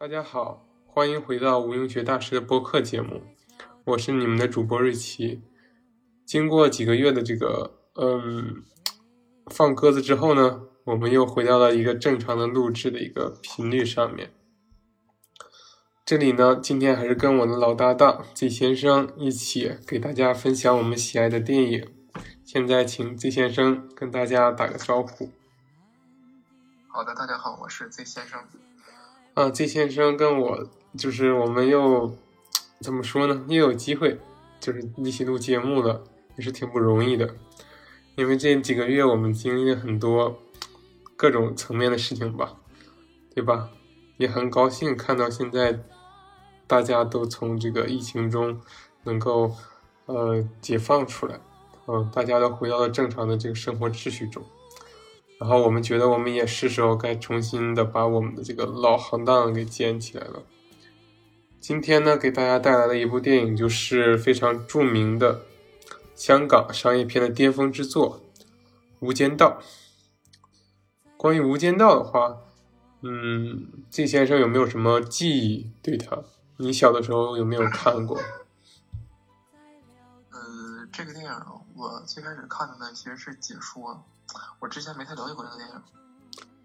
大家好，欢迎回到无用学大师的播客节目，我是你们的主播瑞奇。经过几个月的这个嗯放鸽子之后呢，我们又回到了一个正常的录制的一个频率上面。这里呢，今天还是跟我的老搭档 Z 先生一起给大家分享我们喜爱的电影。现在请 Z 先生跟大家打个招呼。好的，大家好，我是 Z 先生。啊，Z 先生跟我就是我们又怎么说呢？又有机会就是一起录节目了，也是挺不容易的。因为这几个月我们经历了很多各种层面的事情吧，对吧？也很高兴看到现在大家都从这个疫情中能够呃解放出来。嗯，大家都回到了正常的这个生活秩序中，然后我们觉得我们也是时候该重新的把我们的这个老行当给捡起来了。今天呢，给大家带来的一部电影就是非常著名的香港商业片的巅峰之作《无间道》。关于《无间道》的话，嗯，Z 先生有没有什么记忆？对他，你小的时候有没有看过？呃，这个电影。我最开始看的呢，其实是解说，我之前没太了解过这个电影，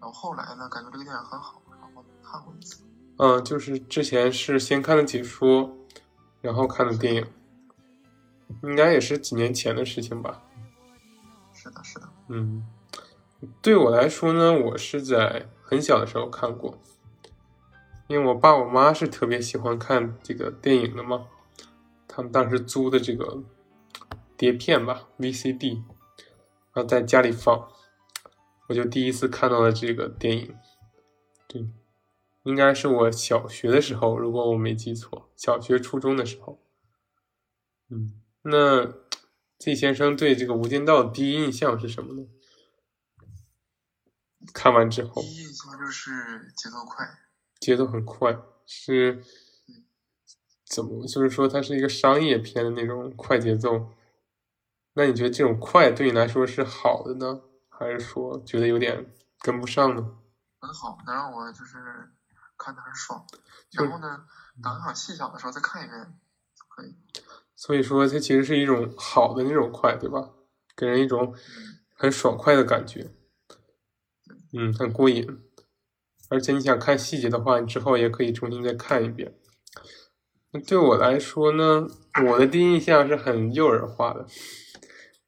然后后来呢，感觉这个电影很好，然后看过一次。嗯，就是之前是先看的解说，然后看的电影，应该也是几年前的事情吧。是的，是的。嗯，对我来说呢，我是在很小的时候看过，因为我爸我妈是特别喜欢看这个电影的嘛，他们当时租的这个。碟片吧，VCD，然后在家里放，我就第一次看到了这个电影。对，应该是我小学的时候，如果我没记错，小学初中的时候。嗯，那 Z 先生对这个《无间道》第一印象是什么呢？看完之后，第一印象就是节奏快，节奏很快，是怎么？就是说它是一个商业片的那种快节奏。那你觉得这种快对你来说是好的呢，还是说觉得有点跟不上呢？很好，能让我就是看的很爽。然后呢，等好细小的时候再看一遍可以。所以说，它其实是一种好的那种快，对吧？给人一种很爽快的感觉，嗯，很过瘾。而且你想看细节的话，你之后也可以重新再看一遍。那对我来说呢，我的第一印象是很诱人化的。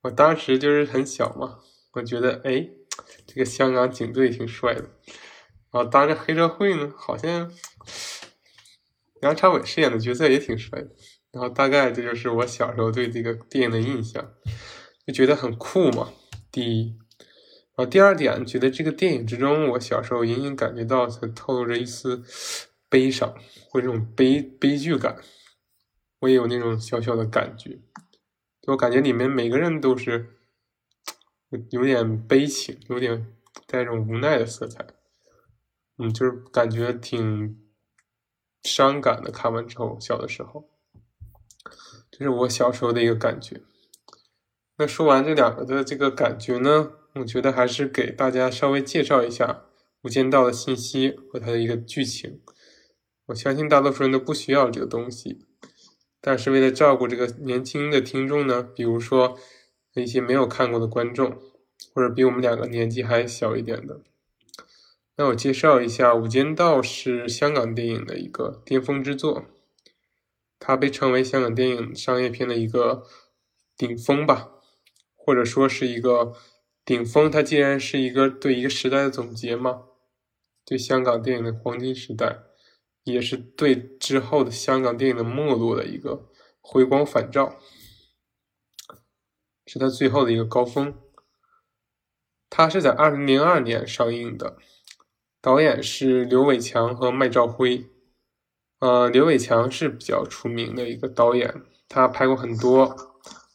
我当时就是很小嘛，我觉得哎，这个香港警队挺帅的，然后当着黑社会呢，好像梁朝伟饰演的角色也挺帅的，然后大概这就是我小时候对这个电影的印象，就觉得很酷嘛。第一，然后第二点，觉得这个电影之中，我小时候隐隐感觉到它透露着一丝悲伤或者这种悲悲剧感，我也有那种小小的感觉。我感觉里面每个人都是有点悲情，有点带一种无奈的色彩，嗯，就是感觉挺伤感的。看完之后，小的时候，这是我小时候的一个感觉。那说完这两个的这个感觉呢，我觉得还是给大家稍微介绍一下《无间道》的信息和它的一个剧情。我相信大多数人都不需要这个东西。但是为了照顾这个年轻的听众呢，比如说一些没有看过的观众，或者比我们两个年纪还小一点的，那我介绍一下《无间道》是香港电影的一个巅峰之作，它被称为香港电影商业片的一个顶峰吧，或者说是一个顶峰。它既然是一个对一个时代的总结嘛，对香港电影的黄金时代。也是对之后的香港电影的没落的一个回光返照，是他最后的一个高峰。他是在二零零二年上映的，导演是刘伟强和麦兆辉。呃，刘伟强是比较出名的一个导演，他拍过很多，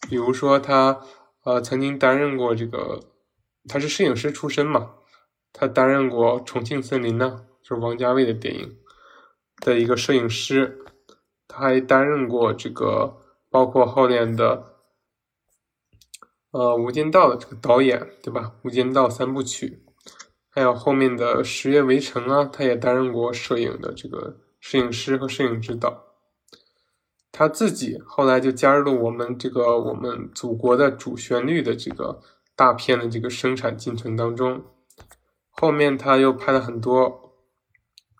比如说他呃曾经担任过这个，他是摄影师出身嘛，他担任过《重庆森林》呢，就是王家卫的电影。的一个摄影师，他还担任过这个，包括后面的，呃，《无间道》的这个导演，对吧？《无间道》三部曲，还有后面的《十月围城》啊，他也担任过摄影的这个摄影师和摄影指导。他自己后来就加入了我们这个我们祖国的主旋律的这个大片的这个生产进程当中。后面他又拍了很多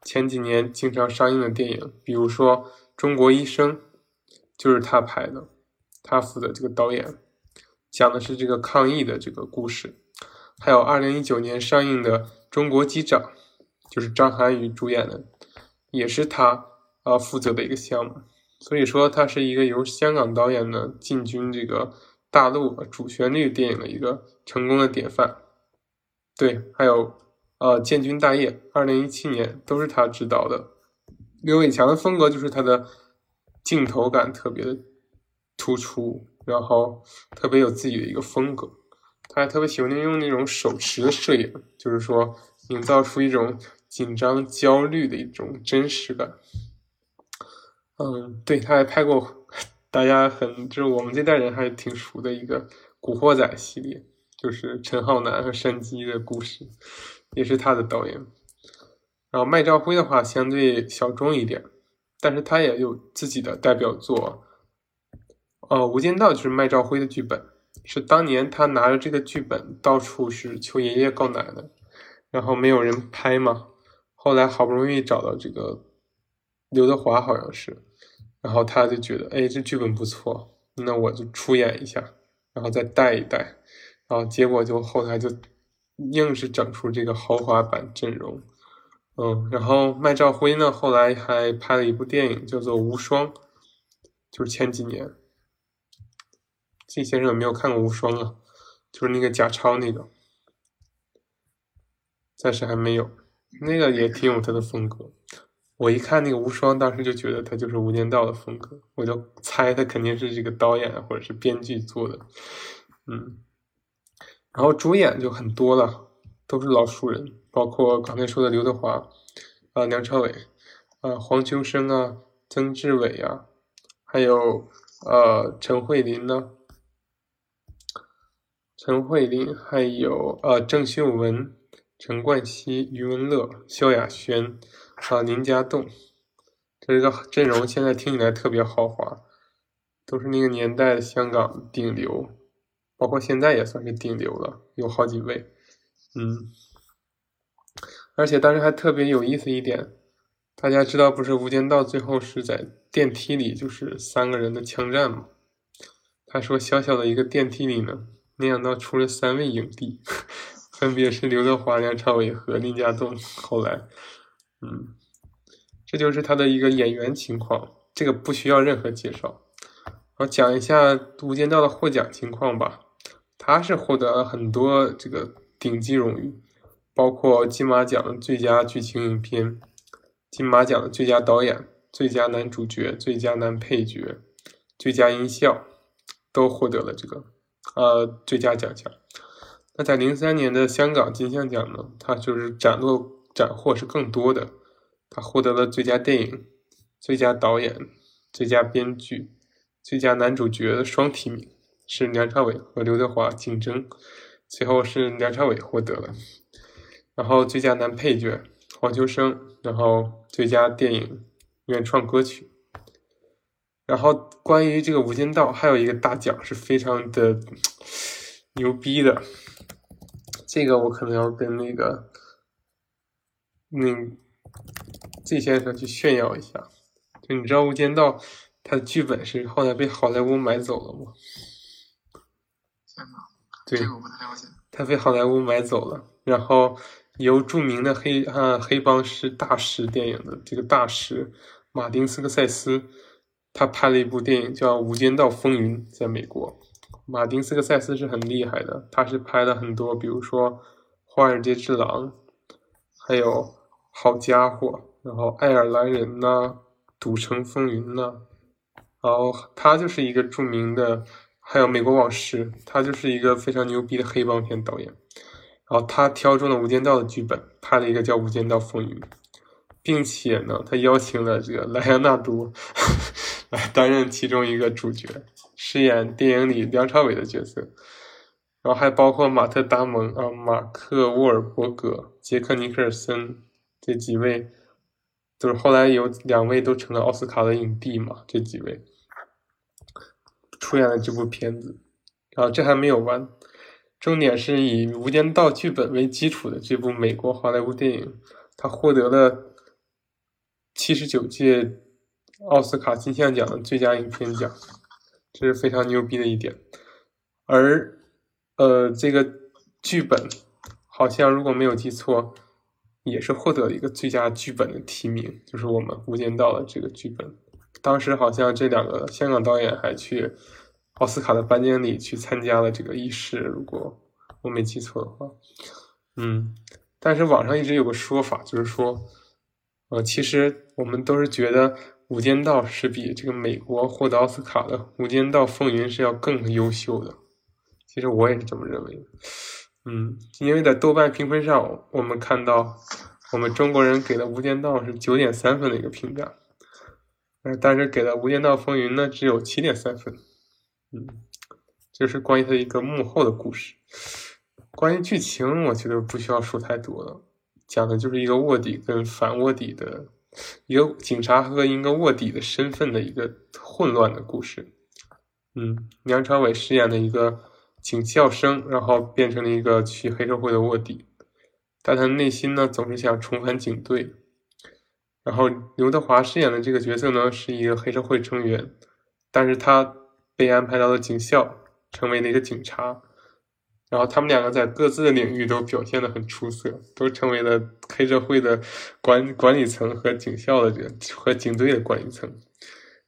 前几年经常上映的电影，比如说《中国医生》，就是他拍的，他负责这个导演，讲的是这个抗疫的这个故事。还有二零一九年上映的《中国机长》，就是张涵予主演的，也是他呃负责的一个项目。所以说，他是一个由香港导演呢进军这个大陆主旋律电影的一个成功的典范。对，还有呃《建军大业》，二零一七年都是他执导的。刘伟强的风格就是他的镜头感特别的突出，然后特别有自己的一个风格。他还特别喜欢用那种手持的摄影，就是说营造出一种紧张、焦虑的一种真实感。嗯，对，他还拍过大家很就是我们这代人还挺熟的一个《古惑仔》系列，就是陈浩南和山鸡的故事，也是他的导演。然后麦兆辉的话相对小众一点，但是他也有自己的代表作。哦，《无间道》就是麦兆辉的剧本，是当年他拿着这个剧本到处是求爷爷告奶奶，然后没有人拍嘛，后来好不容易找到这个刘德华，好像是。然后他就觉得，哎，这剧本不错，那我就出演一下，然后再带一带，然后结果就后来就硬是整出这个豪华版阵容，嗯，然后麦兆辉呢，后来还拍了一部电影叫做《无双》，就是前几年，季先生有没有看过《无双》啊？就是那个贾超那个，暂时还没有，那个也挺有他的风格。我一看那个无双，当时就觉得他就是《无间道》的风格，我就猜他肯定是这个导演或者是编剧做的，嗯，然后主演就很多了，都是老熟人，包括刚才说的刘德华，啊，梁朝伟，啊，黄秋生啊，曾志伟啊，还有呃陈慧琳呢，陈慧琳，还有呃郑秀文、陈冠希、余文乐、萧亚轩。啊，林家栋，这个阵容现在听起来特别豪华，都是那个年代的香港顶流，包括现在也算是顶流了，有好几位，嗯，而且当时还特别有意思一点，大家知道不是《无间道》最后是在电梯里，就是三个人的枪战嘛？他说小小的一个电梯里呢，没想到出了三位影帝，分别是刘德华、梁朝伟和林家栋，后来。嗯，这就是他的一个演员情况，这个不需要任何介绍。我讲一下《无间道》的获奖情况吧。他是获得了很多这个顶级荣誉，包括金马奖最佳剧情影片、金马奖最佳导演、最佳男主角、最佳男配角、最佳音效，都获得了这个呃最佳奖项。那在零三年的香港金像奖呢，他就是斩落。斩获是更多的，他获得了最佳电影、最佳导演、最佳编剧、最佳男主角的双提名，是梁朝伟和刘德华竞争，最后是梁朝伟获得了。然后最佳男配角黄秋生，然后最佳电影原创歌曲。然后关于这个《无间道》，还有一个大奖是非常的牛逼的，这个我可能要跟那个。那季先生去炫耀一下，就你知道《无间道》他的剧本是后来被好莱坞买走了吗？对，这个我不太了解。他被好莱坞买走了，然后由著名的黑啊黑帮是大师电影的这个大师马丁斯科塞斯，他拍了一部电影叫《无间道风云》在美国。马丁斯科塞斯是很厉害的，他是拍了很多，比如说《华尔街之狼》，还有。好家伙，然后爱尔兰人呐，赌城风云呐，然后他就是一个著名的，还有美国往事，他就是一个非常牛逼的黑帮片导演。然后他挑中了《无间道》的剧本，拍了一个叫《无间道风云》，并且呢，他邀请了这个莱昂纳多 来担任其中一个主角，饰演电影里梁朝伟的角色。然后还包括马特·达蒙啊、马克·沃尔伯格、杰克·尼克尔森这几位，就是后来有两位都成了奥斯卡的影帝嘛，这几位出演了这部片子。然后这还没有完，重点是以《无间道》剧本为基础的这部美国好莱坞电影，它获得了七十九届奥斯卡金像奖的最佳影片奖，这是非常牛逼的一点。而呃，这个剧本好像如果没有记错，也是获得了一个最佳剧本的提名，就是我们《无间道》的这个剧本。当时好像这两个香港导演还去奥斯卡的颁奖礼去参加了这个仪式，如果我没记错的话。嗯，但是网上一直有个说法，就是说，呃，其实我们都是觉得《无间道》是比这个美国获得奥斯卡的《无间道风云》是要更优秀的。其实我也是这么认为的，嗯，因为在豆瓣评分上，我们看到我们中国人给的《无间道》是九点三分的一个评价，呃，但是给的《无间道风云》呢只有七点三分，嗯，就是关于它一个幕后的故事。关于剧情，我觉得不需要说太多了，讲的就是一个卧底跟反卧底的一个警察和一个卧底的身份的一个混乱的故事。嗯，梁朝伟饰演的一个。警校生，然后变成了一个去黑社会的卧底，但他内心呢总是想重返警队。然后刘德华饰演的这个角色呢是一个黑社会成员，但是他被安排到了警校，成为了一个警察。然后他们两个在各自的领域都表现的很出色，都成为了黑社会的管管理层和警校的这个和警队的管理层。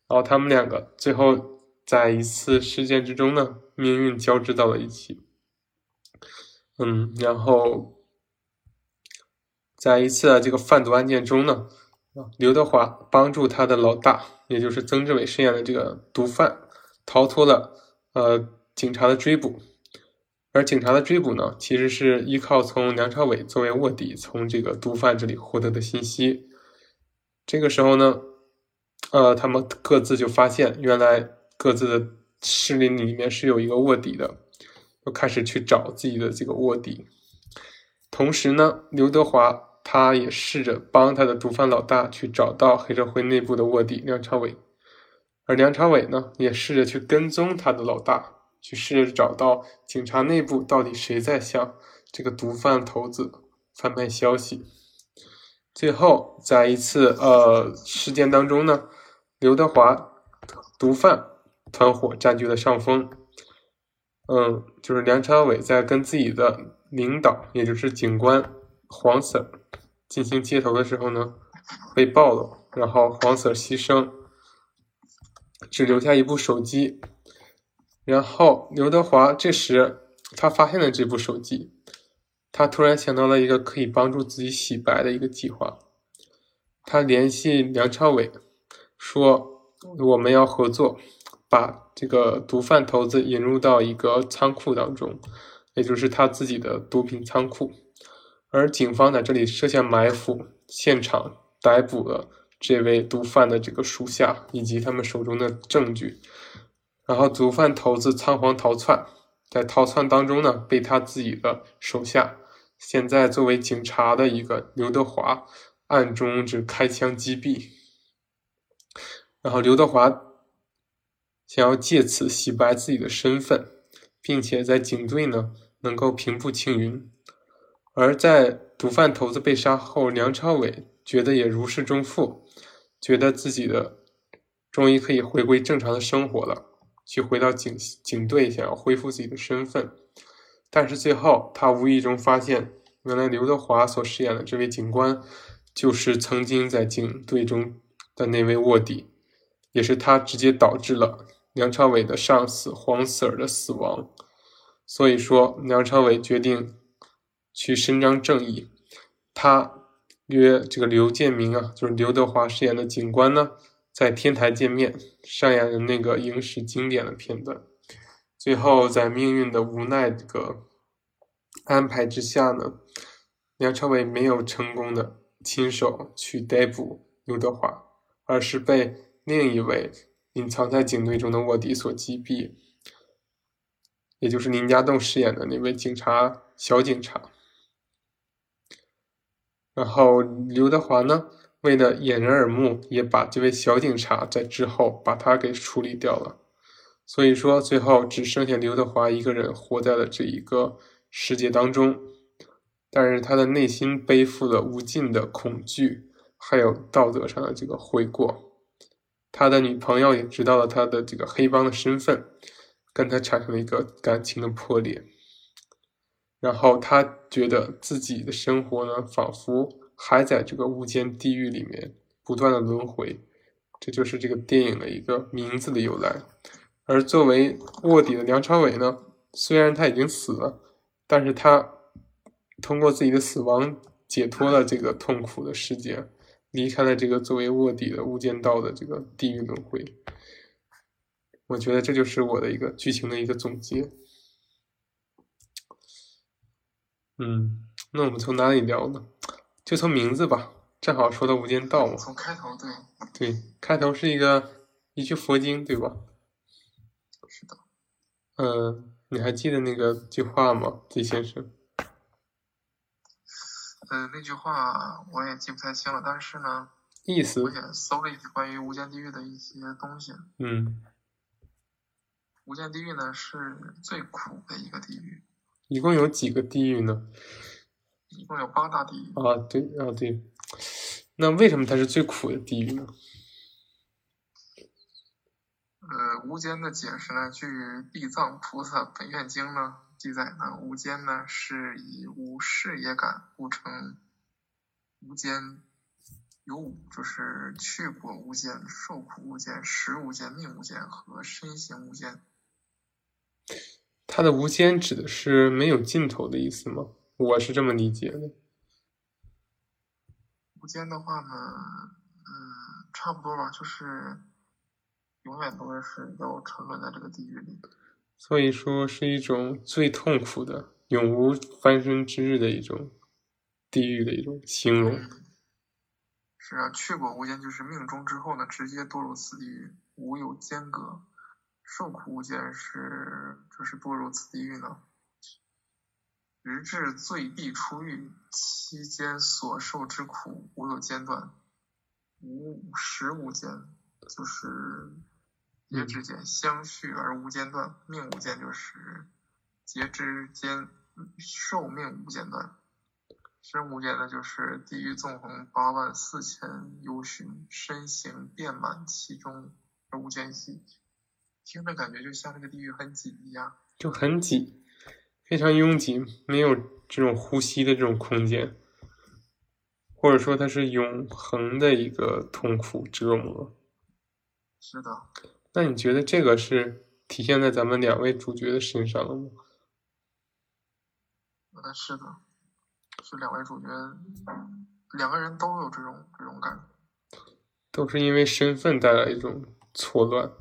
然后他们两个最后在一次事件之中呢。命运交织到了一起，嗯，然后在一次这个贩毒案件中呢，刘德华帮助他的老大，也就是曾志伟饰演的这个毒贩，逃脱了呃警察的追捕，而警察的追捕呢，其实是依靠从梁朝伟作为卧底从这个毒贩这里获得的信息。这个时候呢，呃，他们各自就发现，原来各自的。势力里面是有一个卧底的，就开始去找自己的这个卧底。同时呢，刘德华他也试着帮他的毒贩老大去找到黑社会内部的卧底梁朝伟，而梁朝伟呢，也试着去跟踪他的老大，去试着找到警察内部到底谁在向这个毒贩头子贩卖消息。最后，在一次呃事件当中呢，刘德华毒贩。团伙占据了上风，嗯，就是梁朝伟在跟自己的领导，也就是警官黄 Sir 进行接头的时候呢，被暴露，然后黄 Sir 牺牲，只留下一部手机，然后刘德华这时他发现了这部手机，他突然想到了一个可以帮助自己洗白的一个计划，他联系梁朝伟说我们要合作。把这个毒贩头子引入到一个仓库当中，也就是他自己的毒品仓库，而警方在这里设下埋伏，现场逮捕了这位毒贩的这个属下以及他们手中的证据，然后毒贩头子仓皇逃窜，在逃窜当中呢，被他自己的手下，现在作为警察的一个刘德华暗中只开枪击毙，然后刘德华。想要借此洗白自己的身份，并且在警队呢能够平步青云。而在毒贩头子被杀后，梁朝伟觉得也如释重负，觉得自己的终于可以回归正常的生活了，去回到警警队，想要恢复自己的身份。但是最后，他无意中发现，原来刘德华所饰演的这位警官，就是曾经在警队中的那位卧底，也是他直接导致了。梁朝伟的上司黄 Sir 的死亡，所以说梁朝伟决定去伸张正义。他约这个刘建明啊，就是刘德华饰演的警官呢，在天台见面，上演的那个影史经典的片段。最后在命运的无奈这个安排之下呢，梁朝伟没有成功的亲手去逮捕刘德华，而是被另一位。隐藏在警队中的卧底所击毙，也就是林家栋饰演的那位警察小警察。然后刘德华呢，为了掩人耳目，也把这位小警察在之后把他给处理掉了。所以说，最后只剩下刘德华一个人活在了这一个世界当中，但是他的内心背负了无尽的恐惧，还有道德上的这个悔过。他的女朋友也知道了他的这个黑帮的身份，跟他产生了一个感情的破裂。然后他觉得自己的生活呢，仿佛还在这个无间地狱里面不断的轮回。这就是这个电影的一个名字的由来。而作为卧底的梁朝伟呢，虽然他已经死了，但是他通过自己的死亡解脱了这个痛苦的世界，离开了这个作为卧底的无间道的这个地狱轮回。我觉得这就是我的一个剧情的一个总结。嗯，那我们从哪里聊呢？就从名字吧，正好说到无间道嘛。从开头对。对，开头是一个一句佛经，对吧？是的。嗯，你还记得那个句话吗，李先生？呃，那句话我也记不太清了，但是呢，意思我也搜了一些关于无间地狱的一些东西。嗯。无间地狱呢，是最苦的一个地狱。一共有几个地狱呢？一共有八大地狱。啊，对啊，对。那为什么它是最苦的地狱呢？呃，无间的解释呢，据《地藏菩萨本愿经》呢记载呢，无间呢是以无事业感故称无间，有五，就是去过无间、受苦无间、食无间、命无间和身行无间。它的无间指的是没有尽头的意思吗？我是这么理解的。无间的话呢，嗯，差不多吧，就是永远都是要沉沦在这个地狱里。所以说是一种最痛苦的、永无翻身之日的一种地狱的一种形容。是啊，去过无间就是命中之后呢，直接堕入此地狱，无有间隔。受苦无间是就是堕入此地狱呢，直至罪必出狱期间所受之苦无有间断，无时无间，就是劫之间相续而无间断，命无间就是劫之间寿命无间断，身无间呢就是地狱纵横八万四千由旬，身形遍满其中而无间隙。听着感觉就像那个地狱很挤一样，就很挤，非常拥挤，没有这种呼吸的这种空间，或者说它是永恒的一个痛苦折磨。是的。那你觉得这个是体现在咱们两位主角的身上了吗？呃，是的，是两位主角，两个人都有这种这种感觉，都是因为身份带来一种错乱。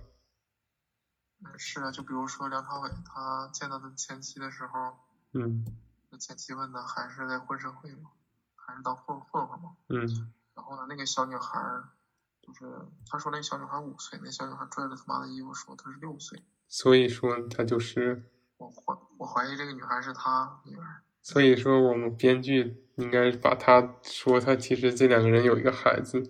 是啊，就比如说梁朝伟，他见到他前妻的时候，嗯，那前妻问他还是在混社会吗？还是当混混混吗？嗯，然后呢，那个小女孩，就是他说那小女孩五岁，那小女孩拽着他妈的衣服说她是六岁，所以说他就是我怀我怀疑这个女孩是他女儿，所以说我们编剧应该把他说他其实这两个人有一个孩子，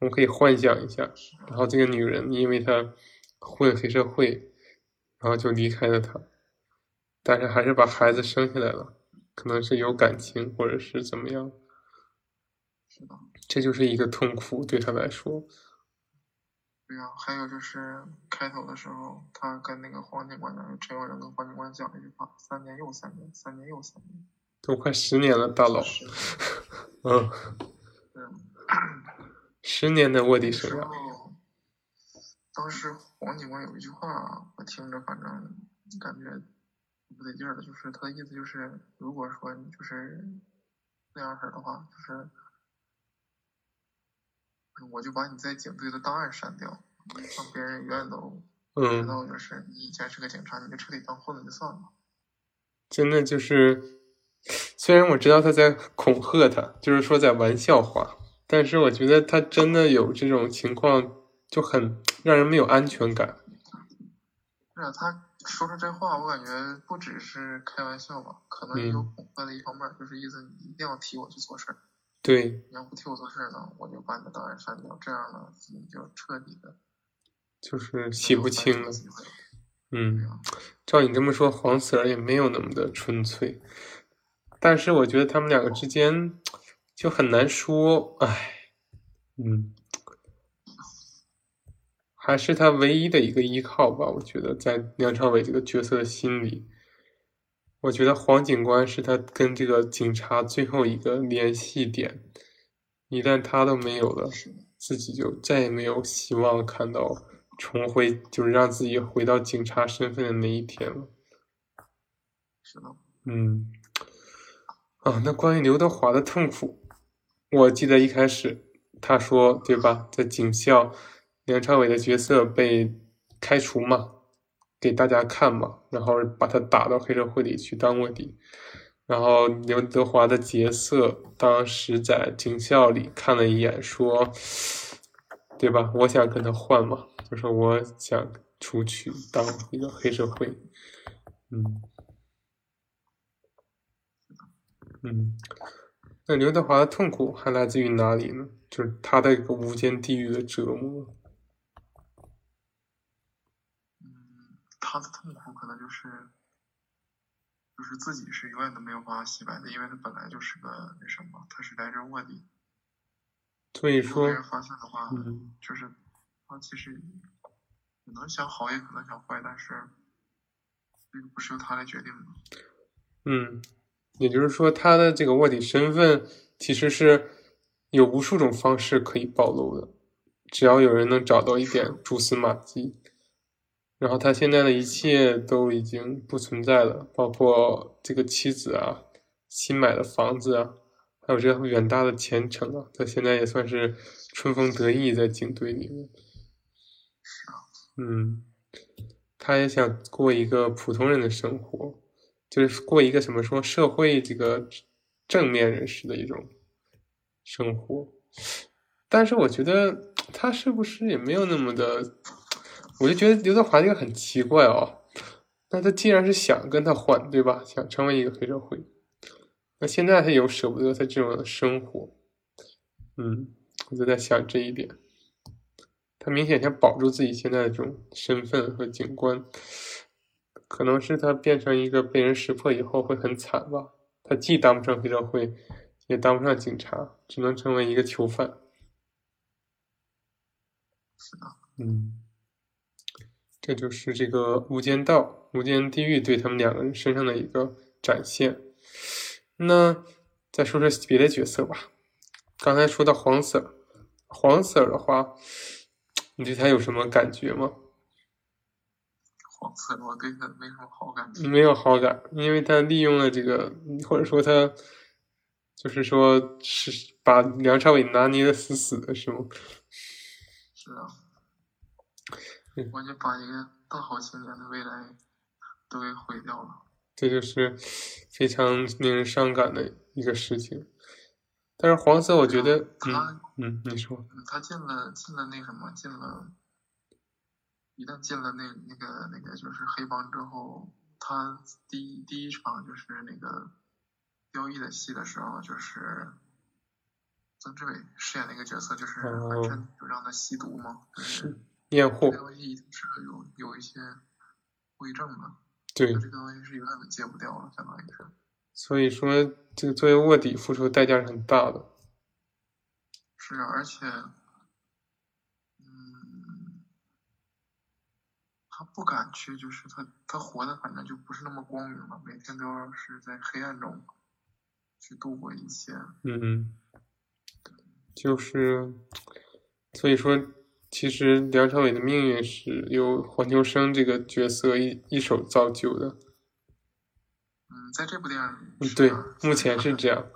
我们可以幻想一下，然后这个女人因为她。混黑社会，然后就离开了他，但是还是把孩子生下来了，可能是有感情，或者是怎么样。是的，这就是一个痛苦对他来说。对呀，还有就是开头的时候，他跟那个黄警官讲，陈友仁跟黄警官讲了一句话：“三年又三年，三年又三年。”都快十年了，大佬。嗯。嗯。十年的卧底生涯。当时黄警官有一句话，我听着反正感觉不得劲儿的，就是他的意思就是，如果说你就是那样式儿的话，就是我就把你在警队的档案删掉，让别人永远都知道，就是你以前是个警察，你就彻底当混子就算了。真的就是，虽然我知道他在恐吓他，就是说在玩笑话，但是我觉得他真的有这种情况。就很让人没有安全感。是啊，他说出这话，我感觉不只是开玩笑吧，可能也有嗯。恐吓的一方面，就是意思你一定要替我去做事儿，对，你要不替我做事儿呢，我就把你的档案删掉，这样呢，你就彻底的就是洗不清了。嗯照你这么说，黄 Sir 也没有那么的纯粹，但是我觉得他们两个之间就很难说，唉，嗯，还是他唯一的一个依靠吧。我觉得在梁朝伟这个角色的心里，我觉得黄警官是他跟这个警察最后一个联系点，一旦他都没有了，自己就再也没有希望看到重回，就是让自己回到警察身份的那一天了。是的，嗯，啊，那关于刘德华的痛苦，我记得一开始他说，对吧，在警校，梁朝伟的角色被开除嘛，给大家看嘛，然后把他打到黑社会里去当卧底，然后刘德华的角色当时在警校里看了一眼，说，对吧，我想跟他换嘛，就说我想出去当一个黑社会，嗯。嗯，那刘德华的痛苦还来自于哪里呢？就是他的一个无间地狱的折磨。他的痛苦可能就是，就是自己是永远都没有办法洗白的，因为他本来就是个那什么，他是来这卧底，所以说被，人发现的话，嗯，就是他其实可能想好，也可能想坏，但是这个不是由他来决定的。嗯，也就是说，他的这个卧底身份其实是有无数种方式可以暴露的，只要有人能找到一点蛛丝马迹。然后他现在的一切都已经不存在了，包括这个妻子啊、新买的房子啊，还有这远大的前程啊，他现在也算是春风得意在警队里面。嗯，他也想过一个普通人的生活，就是过一个什么说社会这个正面人士的一种生活。但是我觉得他是不是也没有那么的，我就觉得刘德华这个很奇怪哦。那他既然是想跟他换，对吧？想成为一个黑社会，那现在他又舍不得他这种的生活，嗯，我就在想这一点。他明显想保住自己现在的这种身份和警官，可能是他变成一个被人识破以后会很惨吧。他既当不上黑社会，也当不上警察，只能成为一个囚犯。是的，嗯，这就是这个《无间道》《无间地狱》对他们两个人身上的一个展现。那再说说别的角色吧。刚才说到黄 Sir，黄 Sir 的话，你对他有什么感觉吗？黄 Sir，我对他没什么好感。没有好感，因为他利用了这个，或者说他就是说是把梁朝伟拿捏的死死的，是吗？是啊嗯，我就把一个大好青年的未来都给毁掉了。这就是非常令人伤感的一个事情。但是黄色，我觉得，嗯他嗯，你说，嗯，他进了进了那什么，进了，一旦进了那那个那个就是黑帮之后，他第一第一场就是那个交易的戏的时候，就是曾志伟饰演那个角色，就是哦反衬就让他吸毒嘛，就是是验货这，个东西一定是有有一些后遗症的，对，这个东西是永远都戒不掉了，相当于是。所以说这个作为卧底付出的代价是很大的。是啊，而且，嗯，他不敢去，就是他他活的反正就不是那么光明了，每天都要是在黑暗中去度过一切。嗯，就是，所以说，其实梁朝伟的命运是由黄秋生这个角色一一手造就的。嗯，在这部电影对目前是这样。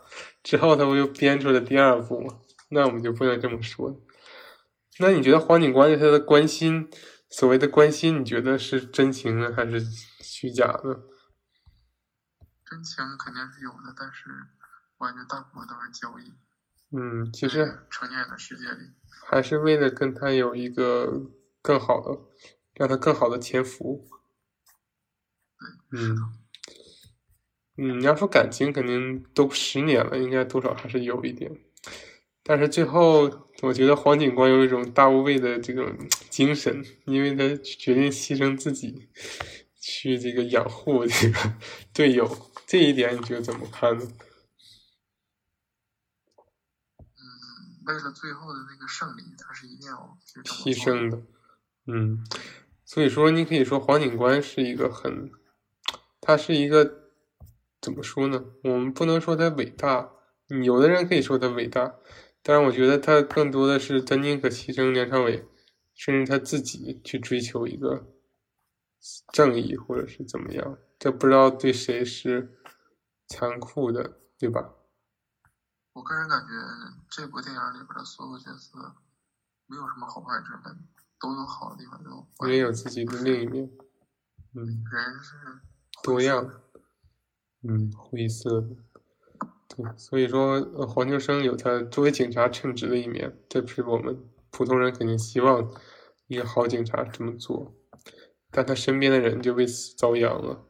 之后他不就编出了第二部嘛？那我们就不能这么说。那你觉得黄警官对他的关心，所谓的关心，你觉得是真情呢，还是虚假的？真情肯定是有的，但是我感觉大部分都是交易。嗯，其实成年人的世界里，还是为了跟他有一个更好的，让他更好的潜伏。嗯，嗯，你要说感情，肯定都十年了，应该多少还是有一点。但是最后，我觉得黄警官有一种大无畏的这种精神，因为他决定牺牲自己，去这个养护这个队友，这一点你觉得怎么看呢？为了最后的那个胜利，他是一定要去牺牲的，嗯，所以说你可以说黄警官是一个很，他是一个怎么说呢？我们不能说他伟大，有的人可以说他伟大，但是我觉得他更多的是他宁可牺牲梁朝伟，甚至他自己去追求一个正义，或者是怎么样，这不知道对谁是残酷的，对吧？我个人感觉这部电影里边的所有角色没有什么好坏之分，都有好的地方，都有坏也有。自己的另一面，嗯。人是多样，嗯，灰色的，对，所以说，呃，黄秋生有他作为警察称职的一面，这是我们普通人肯定希望一个好警察这么做，但他身边的人就为此遭殃了。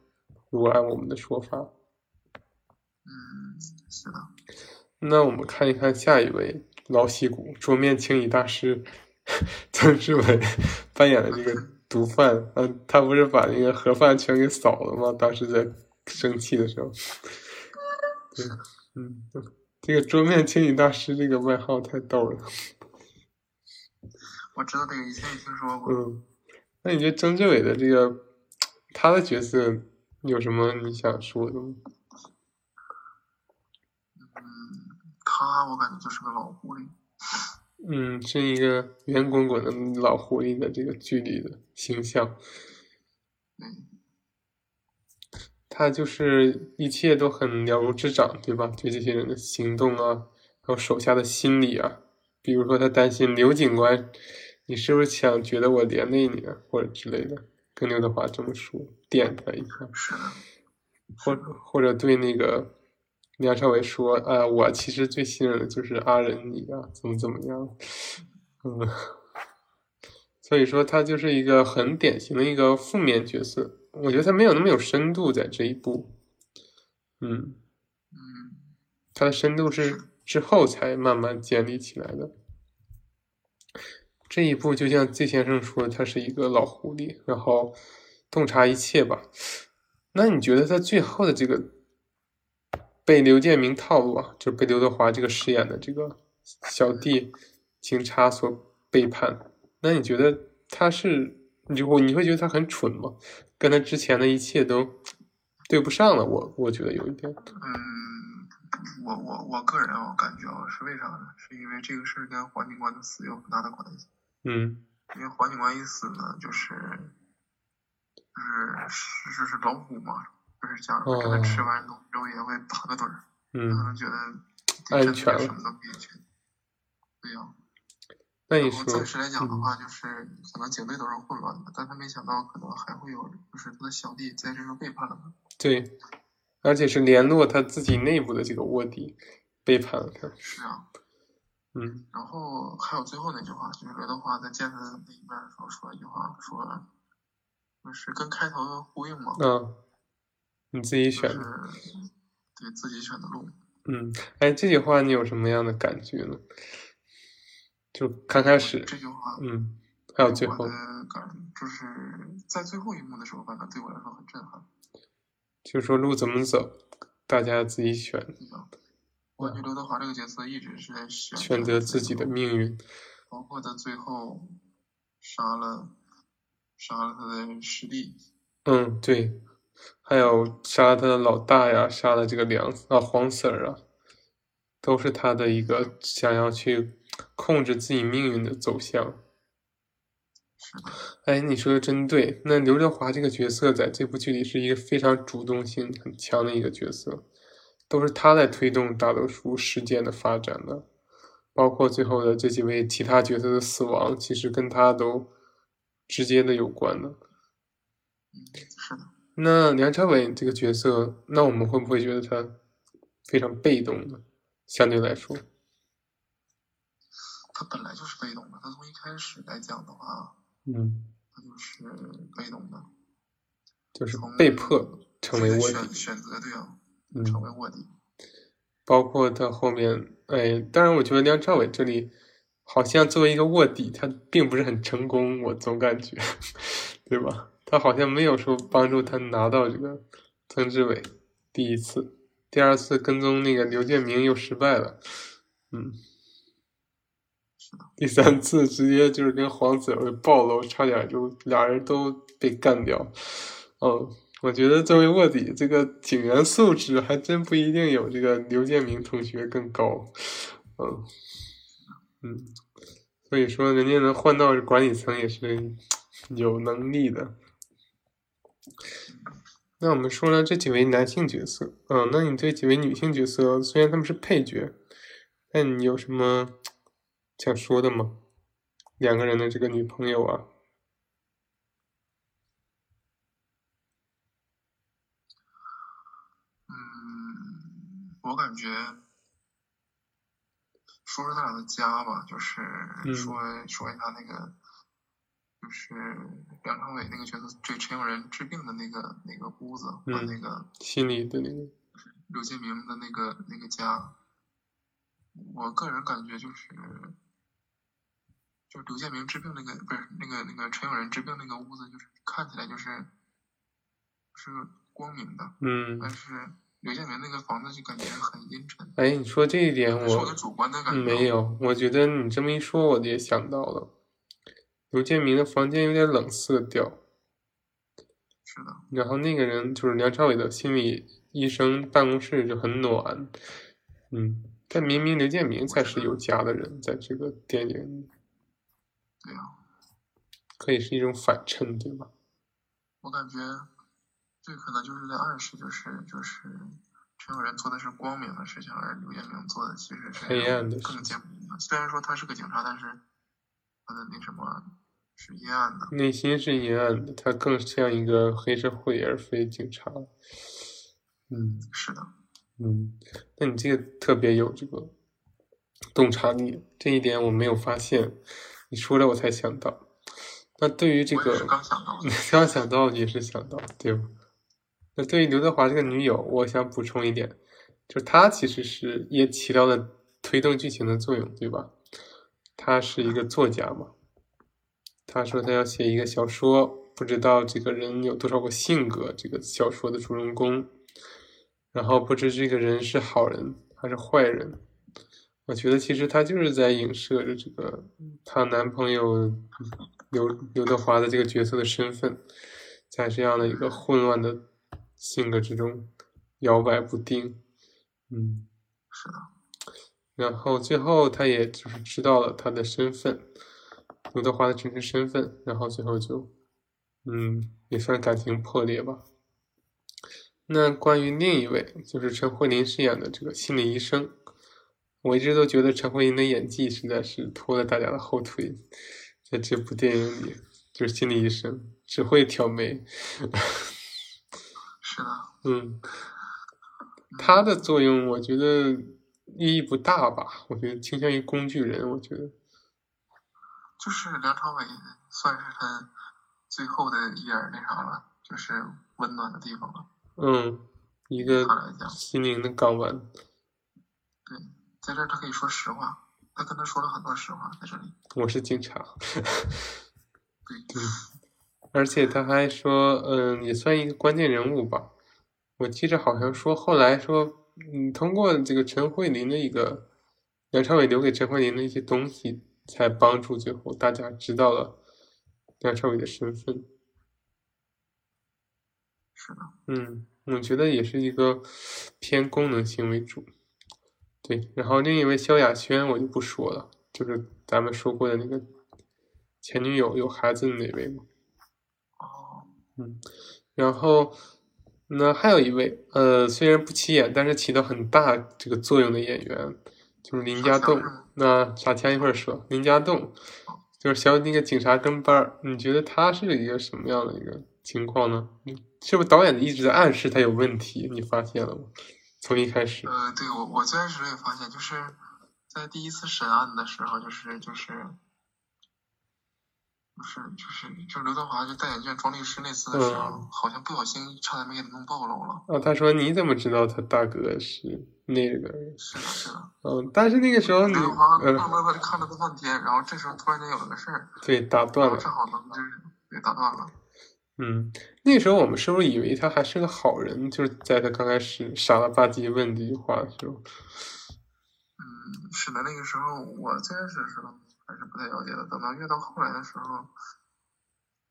如果按我们的说法，嗯，是的，那我们看一看下一位老戏骨桌面清理大师曾志伟扮演的这个毒贩，嗯，他不是把那个盒饭全给扫了吗？当时在生气的时候，对，嗯，这个桌面清理大师这个外号太逗了，我知道这个，以前也听说过。嗯，那你觉得曾志伟的这个他的角色有什么你想说的吗？嗯，他我感觉就是个老狐狸。嗯，是一个圆滚滚的老狐狸的这个剧里的形象。对，他就是一切都很了如指掌，对吧？对这些人的行动啊，还有手下的心理啊，比如说他担心刘警官，你是不是想觉得我连累你啊，或者之类的，跟刘德华这么说，点他一下，或者或者对那个梁朝伟说，啊，我其实最信任的就是阿仁你啊，怎么怎么样，嗯，所以说他就是一个很典型的一个负面角色，我觉得他没有那么有深度在这一部，嗯，嗯，他的深度是之后才慢慢建立起来的。这一部就像季先生说，他是一个老狐狸，然后洞察一切吧。那你觉得他最后的这个被刘建明套路啊，就是被刘德华这个饰演的这个小弟警察所背叛，那你觉得他是你就会你会觉得他很蠢吗？跟他之前的一切都对不上了，我我觉得有一点。嗯，我我我个人啊，感觉啊，是为啥呢？是因为这个事儿跟黄警官的死有很大的关系。嗯因为黄警官一死呢，就是就是是就是老虎嘛，就是想着跟他吃完东西之后也会打个盹儿，嗯可嗯，能觉得安全了什么都可以去。对呀、那你说暂，时来讲的嗯话，就是可能警队都是混乱的，但他没想到可能还会有就是他的小弟在这时候背叛了他。对，而且是联络他自己内部的这个卧底背叛了他。是啊，嗯然后还有最后那句话，就是刘德华在见他那一面的时候说了一句话，说就是跟开头呼应嘛，啊，你自己选的。对自己选的路。嗯，哎，这句话你有什么样的感觉呢？就刚开始，这句话，嗯，还有最后感就是在最后一幕的时候，反正对我来说很震撼。就说路怎么走，大家自己选，我感觉刘德华这个角色一直是在选选择自己的命运。包括他最后杀了杀了他的师弟，嗯，对，还有杀了他的老大呀，杀了这个梁啊黄 Sir 啊，都是他的一个想要去控制自己命运的走向。是，哎，你说的真对。那刘德华这个角色在这部剧里是一个非常主动性很强的一个角色，都是他在推动大多数事件的发展的，包括最后的这几位其他角色的死亡，其实跟他都直接的有关的。嗯，是的，那梁朝伟这个角色，那我们会不会觉得他非常被动呢？相对来说，他本来就是被动的，他从一开始来讲的话，嗯，他就是被动的。就是被迫成为卧底，选择对啊，嗯，成为卧底。包括他后面，哎，当然，我觉得梁朝伟这里好像作为一个卧底，他并不是很成功，我总感觉，对吧？他好像没有说帮助他拿到这个曾志伟第一次，第二次跟踪那个刘建明又失败了，嗯，第三次直接就是跟黄子伟暴露，差点就俩人都被干掉，嗯。我觉得作为卧底，这个警员素质还真不一定有这个刘建明同学更高，嗯嗯，所以说人家能换到管理层也是有能力的。那我们说了这几位男性角色，嗯，那你对几位女性角色，虽然他们是配角，但你有什么想说的吗？两个人的这个女朋友啊。嗯我感觉，说说他俩的家吧，就是说说一下那个，就是梁朝伟那个角色对陈永仁治病的那个那个屋子和那个心里的那个刘建明的那个那个家。我个人感觉就是，就刘建明治病那个不是那个那个陈永仁治病那个屋子，就是看起来就是是光明的，嗯，但是。刘建明那个房子就感觉很阴沉。哎，你说这一点我主观的感觉没有，我觉得你这么一说，我也想到了，刘建明的房间有点冷色调。是的。然后那个人就是梁朝伟的心理医生办公室就很暖，嗯，但明明刘建明才是有家的人，在这个电影。对呀。可以是一种反衬，对吧？我感觉。这可能就是在暗示，就是就是陈永仁做的是光明的事情，而刘建明做的其实是黑暗的。更加虽然说他是个警察，但是他的那什么是阴暗的。内心是阴暗的，他更像一个黑社会而非警察。嗯，是的。嗯，那你这个特别有这个洞察力，这一点我没有发现，你说了我才想到。那对于这个，刚想到，刚想到也是想到，对吧？那对于刘德华这个女友，我想补充一点，就是她其实是也起到了推动剧情的作用，对吧？她是一个作家嘛，他说他要写一个小说，不知道这个人有多少个性格，这个小说的主人公，然后不知这个人是好人还是坏人。我觉得其实他就是在影射着这个她男朋友刘刘德华的这个角色的身份，在这样的一个混乱的。性格之中摇摆不定，嗯，是的。然后最后他也就是知道了他的身份，刘德华的真实身份。然后最后就，嗯，也算感情破裂吧。那关于另一位，就是陈慧琳饰演的这个心理医生，我一直都觉得陈慧琳的演技实在是拖了大家的后腿，在这部电影里，就是心理医生只会挑眉。是的，嗯，他的作用我觉得意义不大吧，我觉得倾向于工具人，我觉得。就是梁朝伟算是他最后的一点那啥了，就是温暖的地方了。嗯，一个心灵的港湾。对，在这儿他可以说实话，他跟他说了很多实话在这里。我是警察。对。而且他还说，嗯，也算一个关键人物吧。我记着好像说，后来说，嗯，通过这个陈慧琳的一个梁朝伟留给陈慧琳的一些东西，才帮助最后大家知道了梁朝伟的身份。是的。嗯，我觉得也是一个偏功能性为主。对，然后另一位萧亚轩我就不说了，就是咱们说过的那个前女友有孩子的那位嘛。嗯，然后那还有一位，呃，虽然不起眼，但是起到很大这个作用的演员，就是林家栋。那傻强一会儿说，林家栋就是小那个警察跟班儿，你觉得他是一个什么样的一个情况呢？是不是导演一直在暗示他有问题？你发现了吗？从一开始。呃，对我我最开始也发现，就是在第一次审案的时候，就是就是。不是，就是就刘德华就戴眼镜装律师那次的时候，嗯好像不小心差点没给他弄暴露了。啊，他说你怎么知道他大哥是那个？是的，是的。嗯，但是那个时候你刘德华呃愣愣的看了他半天，然后这时候突然间有了个事儿，对打断了，正好能就是给打断了。嗯，那个时候我们是不是以为他还是个好人？就是在他刚开始傻了吧唧问这句话的时候，嗯，是的，那个时候我最开始的时候还是不太了解的，等到越到后来的时候，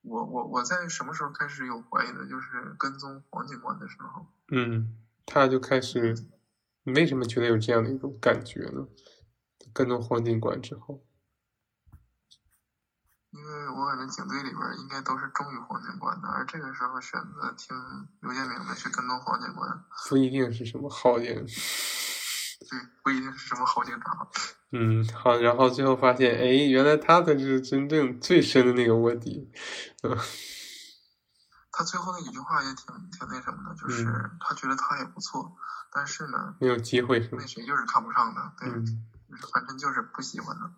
我我我在什么时候开始有怀疑的？就是跟踪黄警官的时候。嗯，他就开始，你为什么觉得有这样的一种感觉呢？跟踪黄警官之后，因为我感觉警队里边应该都是忠于黄警官的，而这个时候选择听刘建明的去跟踪黄警官，不一定是什么好人。对，不一定是什么好警察。嗯，好，然后最后发现，哎，原来他才是真正最深的那个卧底。嗯他最后那几句话也挺挺那什么的，就是嗯他觉得他也不错，但是呢，没有机会是吗那？谁就是看不上他，对，反正就是不喜欢他，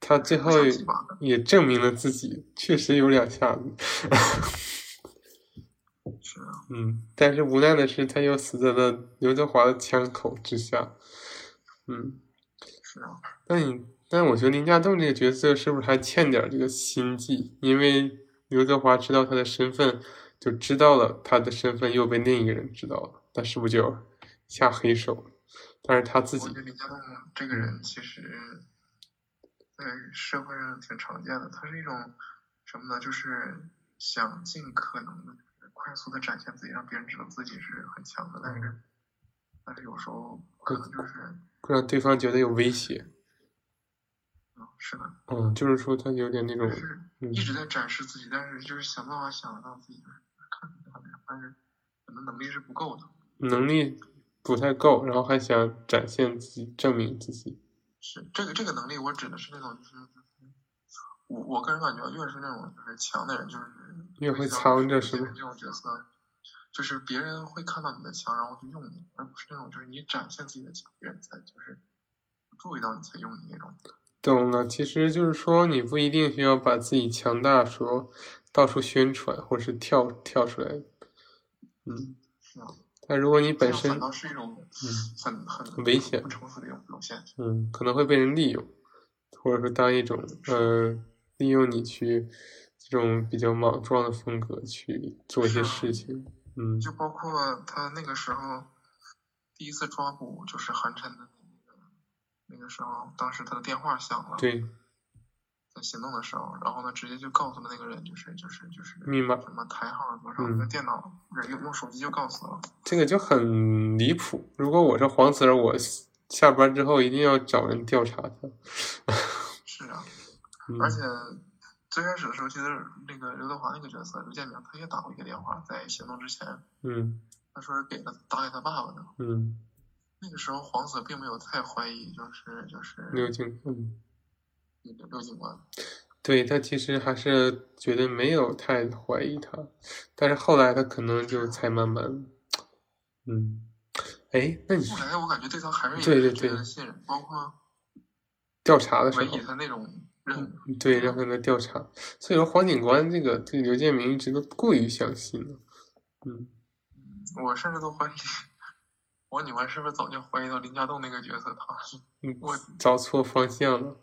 他最后。也证明了自己确实有两下子。是啊，嗯，但是无奈的是，他又死在了刘德华的枪口之下。嗯，是啊，那你，但我觉得林家栋这个角色是不是还欠点这个心计？因为刘德华知道他的身份，就知道了他的身份又被另一个人知道了，那是不是就下黑手？但是他自己我觉得李家栋这个人其实，在社会上挺常见的。他是一种什么呢？就是想尽可能的快速的展现自己，让别人知道自己是很强的。但是，但是有时候可能就是，会让对方觉得有威胁。嗯，是的，嗯，就是说他有点那种就，是嗯一直在展示自己，但是就是想办法想得到自己就是看出来的，但是可能能力是不够的。能力不太够，然后还想展现自己，证明自己。是这个这个能力，我指的是那种就是，我我个人感觉越是那种就是强的人，就是越会藏着是吗就是这种角色，就是别人会看到你的强，然后就用你，而不是那种就是你展现自己的强，别人才就是注意到你才用你那种。懂了，其实就是说，你不一定需要把自己强大说到处宣传，或者是跳跳出来。嗯，是啊，但如果你本身样反倒是一种很很很危险不成熟的一种表现。嗯，可能会被人利用，或者说当一种呃利用你去这种比较莽撞的风格去做一些事情。嗯就包括他那个时候第一次抓捕就是韩琛的那个时候，当时他的电话响了，对，在行动的时候，然后呢，直接就告诉了那个人，就是就是就是密码什么台号多少，嗯那电脑不是用用手机就告诉了。这个就很离谱。如果我是黄子儿，我下班之后一定要找人调查他。是啊，嗯而且最开始的时候，其实那个刘德华那个角色刘建明，他也打过一个电话，在行动之前，嗯他说是给他打给他爸爸的。嗯，那个时候黄子并没有太怀疑，就是就是刘警嗯。那个刘警官。对他其实还是觉得没有太怀疑他，但是后来他可能就才慢慢，嗯，哎，那你后来我感觉对他还是对对对信任，包括调查的时候委以，他那种任。对，让他来调查，所以说黄警官这个对刘建明一直都过于相信了，嗯，我甚至都怀疑黄警官是不是早就怀疑到林家栋那个角色他是 嗯我找错方向了，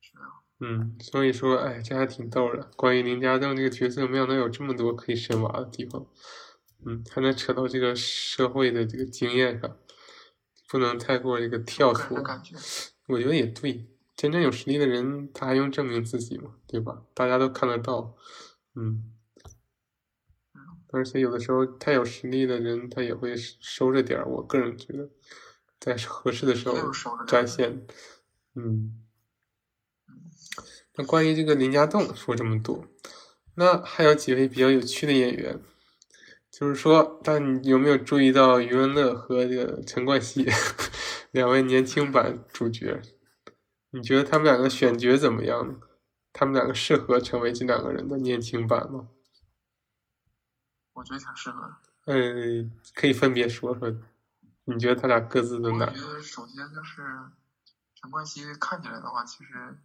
是啊，嗯，所以说，哎，这还挺逗的。关于林家栋这个角色，没想到有这么多可以深挖的地方，嗯，还能扯到这个社会的这个经验上，不能太过这个跳脱。感觉。我觉得也对，真正有实力的人，他还用证明自己吗？对吧？大家都看得到，嗯。而且有的时候，太有实力的人，他也会收着点儿。我个人觉得，在合适的时候展现，嗯。那关于这个林家栋说这么多，那还有几位比较有趣的演员，就是说，但你有没有注意到余文乐和这个陈冠希 两位年轻版主角？你觉得他们两个选角怎么样呢？他们两个适合成为这两个人的年轻版吗？我觉得挺适合的。呃，可以分别说说，你觉得他俩各自的哪我觉？得首先就是陈冠希看起来的话，其实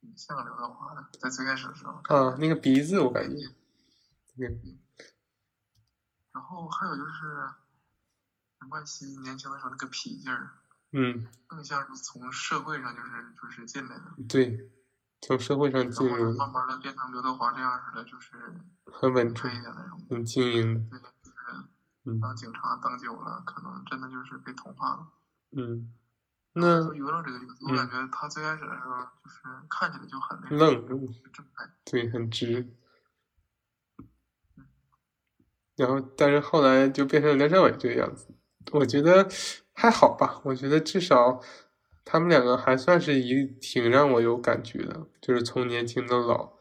挺像刘德华的，在最开始的时候。啊，那个鼻子我感觉，嗯。然后还有就是陈冠希年轻的时候那个痞劲儿，嗯，更像是从社会上就是就是进来的。对，从社会上进入。慢慢的变成刘德华这样似的，就是很稳重一点那种，很精英。对，就是当警察当久了，可能真的就是被同化了。嗯。那于乐这个角色，我感觉他最开始的时候就是看起来就很愣，正派，对，很直。然后，但是后来就变成梁朝伟这个样子，我觉得还好吧。我觉得至少他们两个还算是一挺让我有感觉的，就是从年轻到老，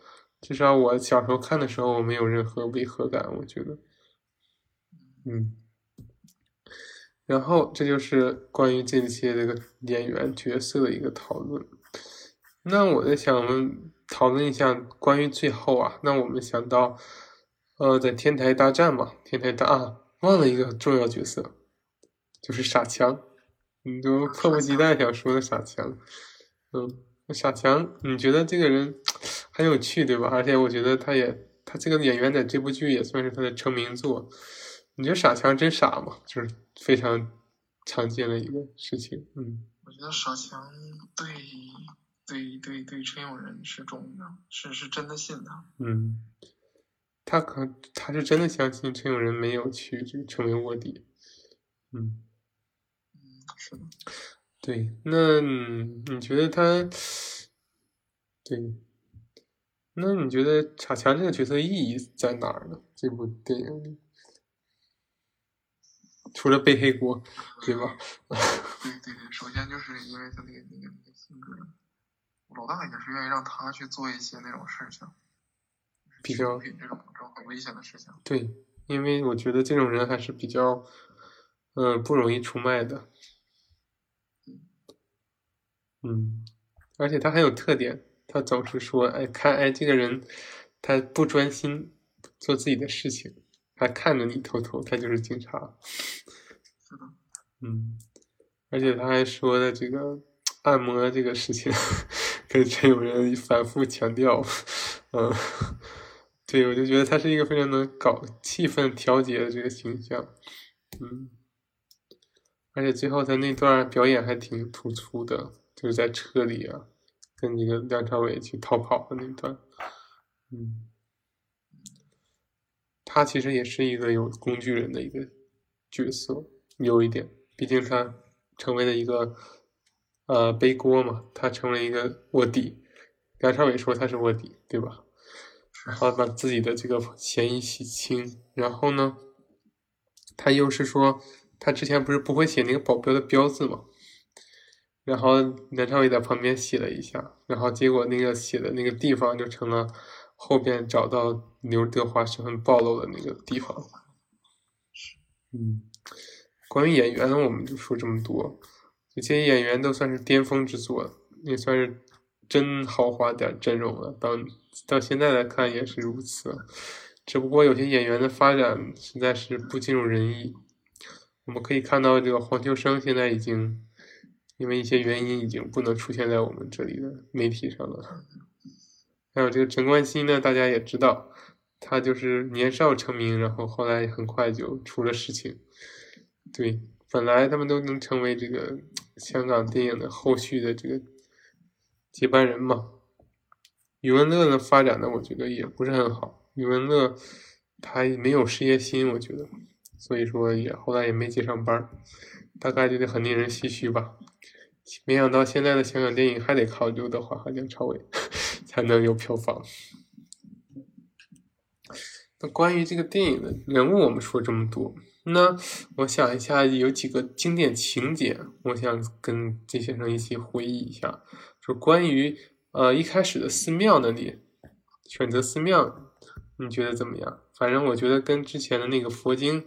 至少我小时候看的时候，我没有任何违和感。我觉得，嗯。然后，这就是关于这些这个演员角色的一个讨论。那我在想，我们讨论一下关于最后啊，那我们想到。呃，在天台大战嘛，天台大啊，忘了一个重要角色，就是傻强，你都迫不及待想说的傻强。嗯，傻强，你觉得这个人很有趣，对吧？而且我觉得他也，他这个演员在这部剧也算是他的成名作。你觉得傻强真傻吗？就是非常常见的一个事情。嗯，我觉得傻强对对对对陈永仁是忠的，是是真的信他。嗯。他可他是真的相信陈永仁没有去这个成为卧底，嗯，嗯，是的，对，那你觉得他，对，那你觉得傻强这个角色意义在哪儿呢？这部电影里，除了背黑锅，对吧？对对对，首先就是因为他那个那个那个性格，老大也是愿意让他去做一些那种事情。比较这种这种很危险的事情。对，因为我觉得这种人还是比较，嗯，不容易出卖的。嗯，而且他很有特点，他总是说，哎，看，哎，这个人他不专心做自己的事情，他看着你偷偷，他就是警察。是的。嗯，而且他还说的这个按摩这个事情，跟陈永仁反复强调，嗯。对，我就觉得他是一个非常能搞气氛调节的这个形象，嗯，而且最后他那段表演还挺突出的，就是在车里啊，跟那个梁朝伟去逃跑的那段，嗯，他其实也是一个有工具人的一个角色，有一点，毕竟他成为了一个呃背锅嘛，他成为一个卧底，梁朝伟说他是卧底，对吧？然后把自己的这个嫌疑洗清，然后呢，他又是说他之前不是不会写那个保镖的标字嘛，然后梁朝伟在旁边写了一下，然后结果那个写的那个地方就成了后边找到刘德华身份暴露的那个地方。嗯，关于演员我们就说这么多，这些演员都算是巅峰之作，也算是。真豪华点阵容了，到到现在来看也是如此，只不过有些演员的发展实在是不尽如人意。我们可以看到，这个黄秋生现在已经因为一些原因已经不能出现在我们这里的媒体上了。还有这个陈冠希呢，大家也知道，他就是年少成名，然后后来很快就出了事情。对，本来他们都能成为这个香港电影的后续的这个。接班人嘛，余文乐的发展呢，我觉得也不是很好。余文乐他没有事业心，我觉得，所以说也后来也没接上班大概就得很令人唏嘘吧。没想到现在的香港电影还得靠刘德华和梁朝伟 才能有票房。那关于这个电影的人物，我们说这么多，那我想一下，有几个经典情节，我想跟金先生一起回忆一下。就关于呃一开始的寺庙那里，选择寺庙，你觉得怎么样？反正我觉得跟之前的那个佛经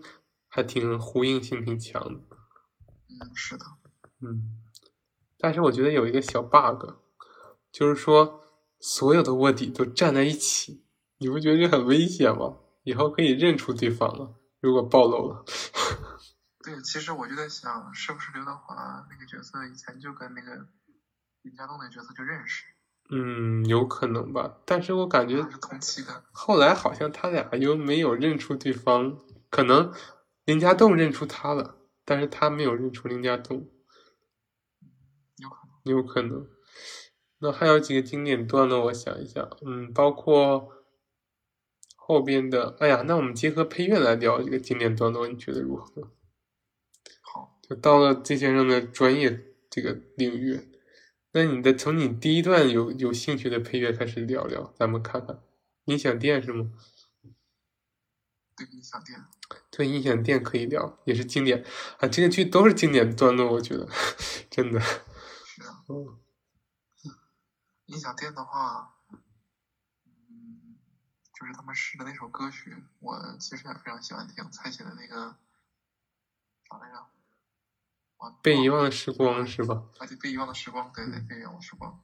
还挺呼应性挺强的。嗯，是的。嗯，但是我觉得有一个小 bug，就是说所有的卧底都站在一起，你不觉得这很危险吗？以后可以认出对方了，如果暴露了。对，其实我就在想，是不是刘德华那个角色以前就跟那个。林家栋那角色就认识，嗯，有可能吧，但是我感觉是同期的。后来好像他俩又没有认出对方，可能林家栋认出他了，但是他没有认出林家栋，有可能。那还有几个经典段落，我想一想，嗯，包括后边的，哎呀，那我们结合配乐来聊这个经典段落，你觉得如何？好，就到了这先生的专业这个领域，那你的从你第一段有有兴趣的配乐开始聊聊，咱们看看音响店是吗？对，音响店。对，音响店可以聊，也是经典啊，这个剧都是经典段落，我觉得 真的。嗯。音响店的话，嗯，就是他们试的那首歌曲，我其实也非常喜欢听，蔡琴的那个啥来着？被遗忘的时光是吧？啊，对，被遗忘的时光，对对，被遗忘的时光。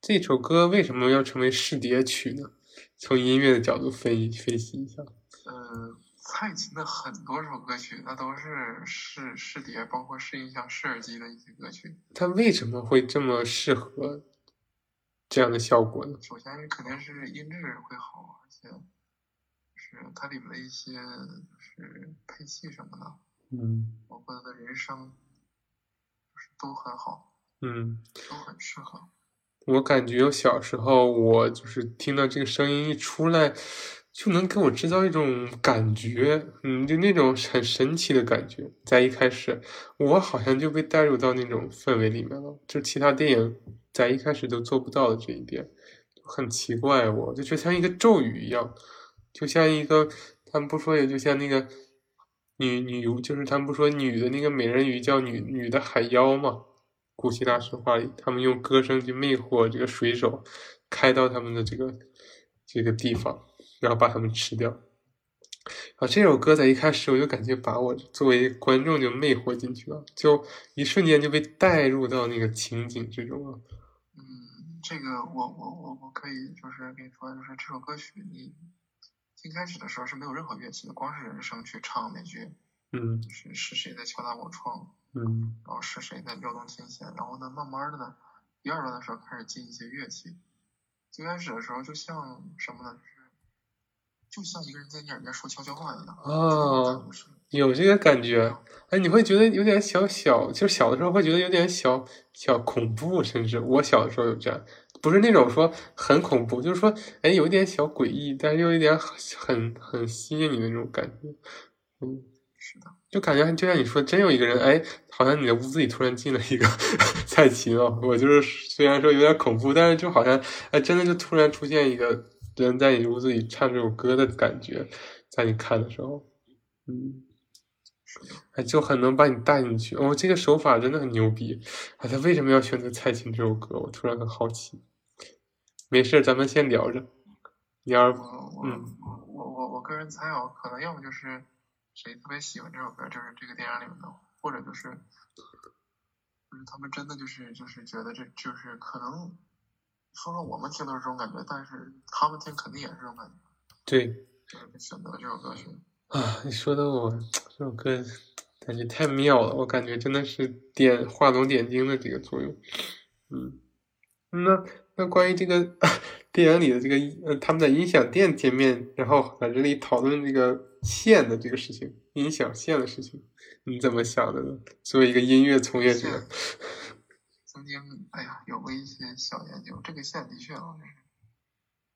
这首歌为什么要成为试碟曲呢？从音乐的角度分析分析一下。呃，蔡琴的很多首歌曲，那都是试试碟，包括试音箱、试耳机的一些歌曲。它为什么会这么适合？这样的效果呢？首先肯定是音质会好，而且是它里面的一些就是配器什么的，嗯，包括它的人声，就是都很好，嗯，都很适合。我感觉我小时候，我就是听到这个声音一出来，就能给我制造一种感觉，嗯，就那种很神奇的感觉。在一开始，我好像就被带入到那种氛围里面了，就其他电影。在一开始都做不到的这一点，很奇怪，我就觉得像一个咒语一样，就像一个他们不说也就像那个女女就是他们不说女的那个美人鱼叫女女的海妖嘛，古希腊神话里，他们用歌声去魅惑这个水手，开到他们的这个这个地方，然后把他们吃掉。啊，这首歌在一开始我就感觉把我作为观众就魅惑进去了，就一瞬间就被带入到那个情景之中了。嗯这个我我我我可以就是跟你说，就是这首歌曲你一开始的时候是没有任何乐器的，光是人声去唱那句，嗯，是是谁在敲打我窗，嗯，然后是谁在撩动琴弦，然后呢，慢慢的呢，第二段的时候开始进一些乐器，最开始的时候就像什么呢？就像一个人在你耳边说悄悄话一样，啊，有这个感觉，哎，你会觉得有点小小，就小的时候会觉得有点小小恐怖，甚至我小的时候有这样，不是那种说很恐怖，就是说，哎，有一点小诡异，但是又有点很很吸引你的那种感觉，嗯，是的，就感觉就像你说，真有一个人，哎，好像你的屋子里突然进了一个蔡琴哦，我就是虽然说有点恐怖，但是就好像，哎，真的就突然出现一个人在你屋子里唱这首歌的感觉，在你看的时候，嗯。哎，就很能把你带进去哦，这个手法真的很牛逼。哎，他为什么要选择蔡琴这首歌？我突然很好奇。没事，咱们先聊着。你要是嗯，我我我个人猜啊，可能要么就是谁特别喜欢这首歌，就是这个电影里面的，或者就是就是他们真的就是就是觉得这就是可能说说我们听都是这种感觉，但是他们听肯定也是这种感觉。对，就是选择这首歌曲。啊，你说的我这首歌感觉太妙了，我感觉真的是点画龙点睛的这个作用。嗯，那那关于这个电影里的这个呃，他们在音响店见面，然后在这里讨论这个线的这个事情，音响线的事情，你怎么想的呢？作为一个音乐从业者，曾经哎呀有过一些小研究，这个线的确啊，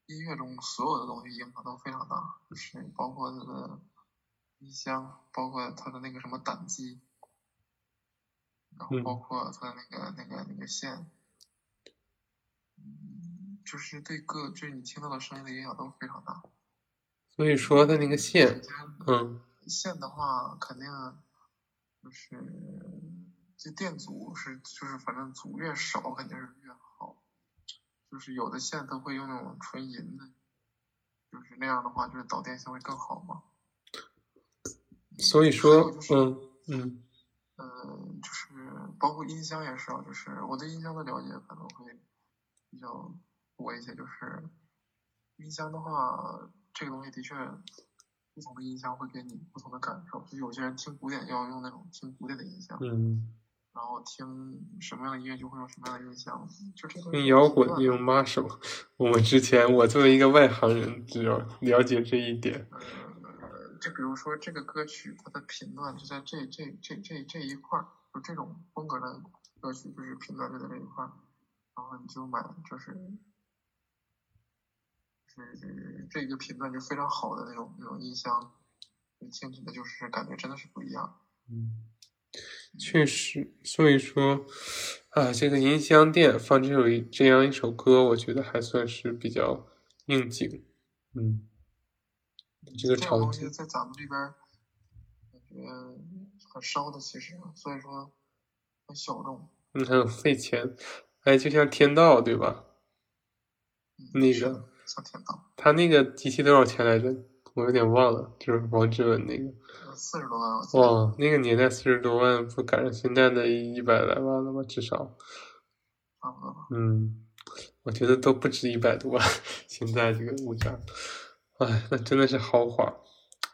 音乐中所有的东西影响都非常大，就是包括它的。音箱，包括它的那个什么胆机，然后包括它的那个那个那个线，嗯，就是对各就是你听到的声音的影响都非常大。所以说它那个线，嗯，线的话肯定就是这电阻是就是反正阻越少肯定是越好，就是有的线它会用那种纯银的，就是那样的话就是导电性会更好嘛。所以说，嗯嗯，嗯，就是包括音箱也是啊，就是我对音箱的了解可能会比较多一些。就是音箱的话，这个东西的确，不同的音箱会给你不同的感受。就有些人听古典要用那种听古典的音箱，嗯，然后听什么样的音乐就会有什么样的印象，就这个。听摇滚用 Marshall，我们之前我作为一个外行人，只要了解这一点。呃，就比如说这个歌曲它的频段就在这这这这这一块儿，就这种风格的歌曲就是频段就在这一块儿，然后你就买就是。是这个频段就非常好的那种那种音箱，听起来就是感觉真的是不一样。嗯，确实，所以说啊，这个音箱店放这首这样一首歌，我觉得还算是比较应景。嗯，这个场景在咱们这边感觉很烧的，其实，所以说很小众。嗯，很费钱，哎，就像天道，对吧？那个。他那个机器多少钱来着？我有点忘了，就是王志文那个。四十多万。哇，那个年代四十多万，不赶上现在的一百来万了吧？至少。差不多。嗯，我觉得都不止一百多万，现在这个物价。哎，那真的是豪华。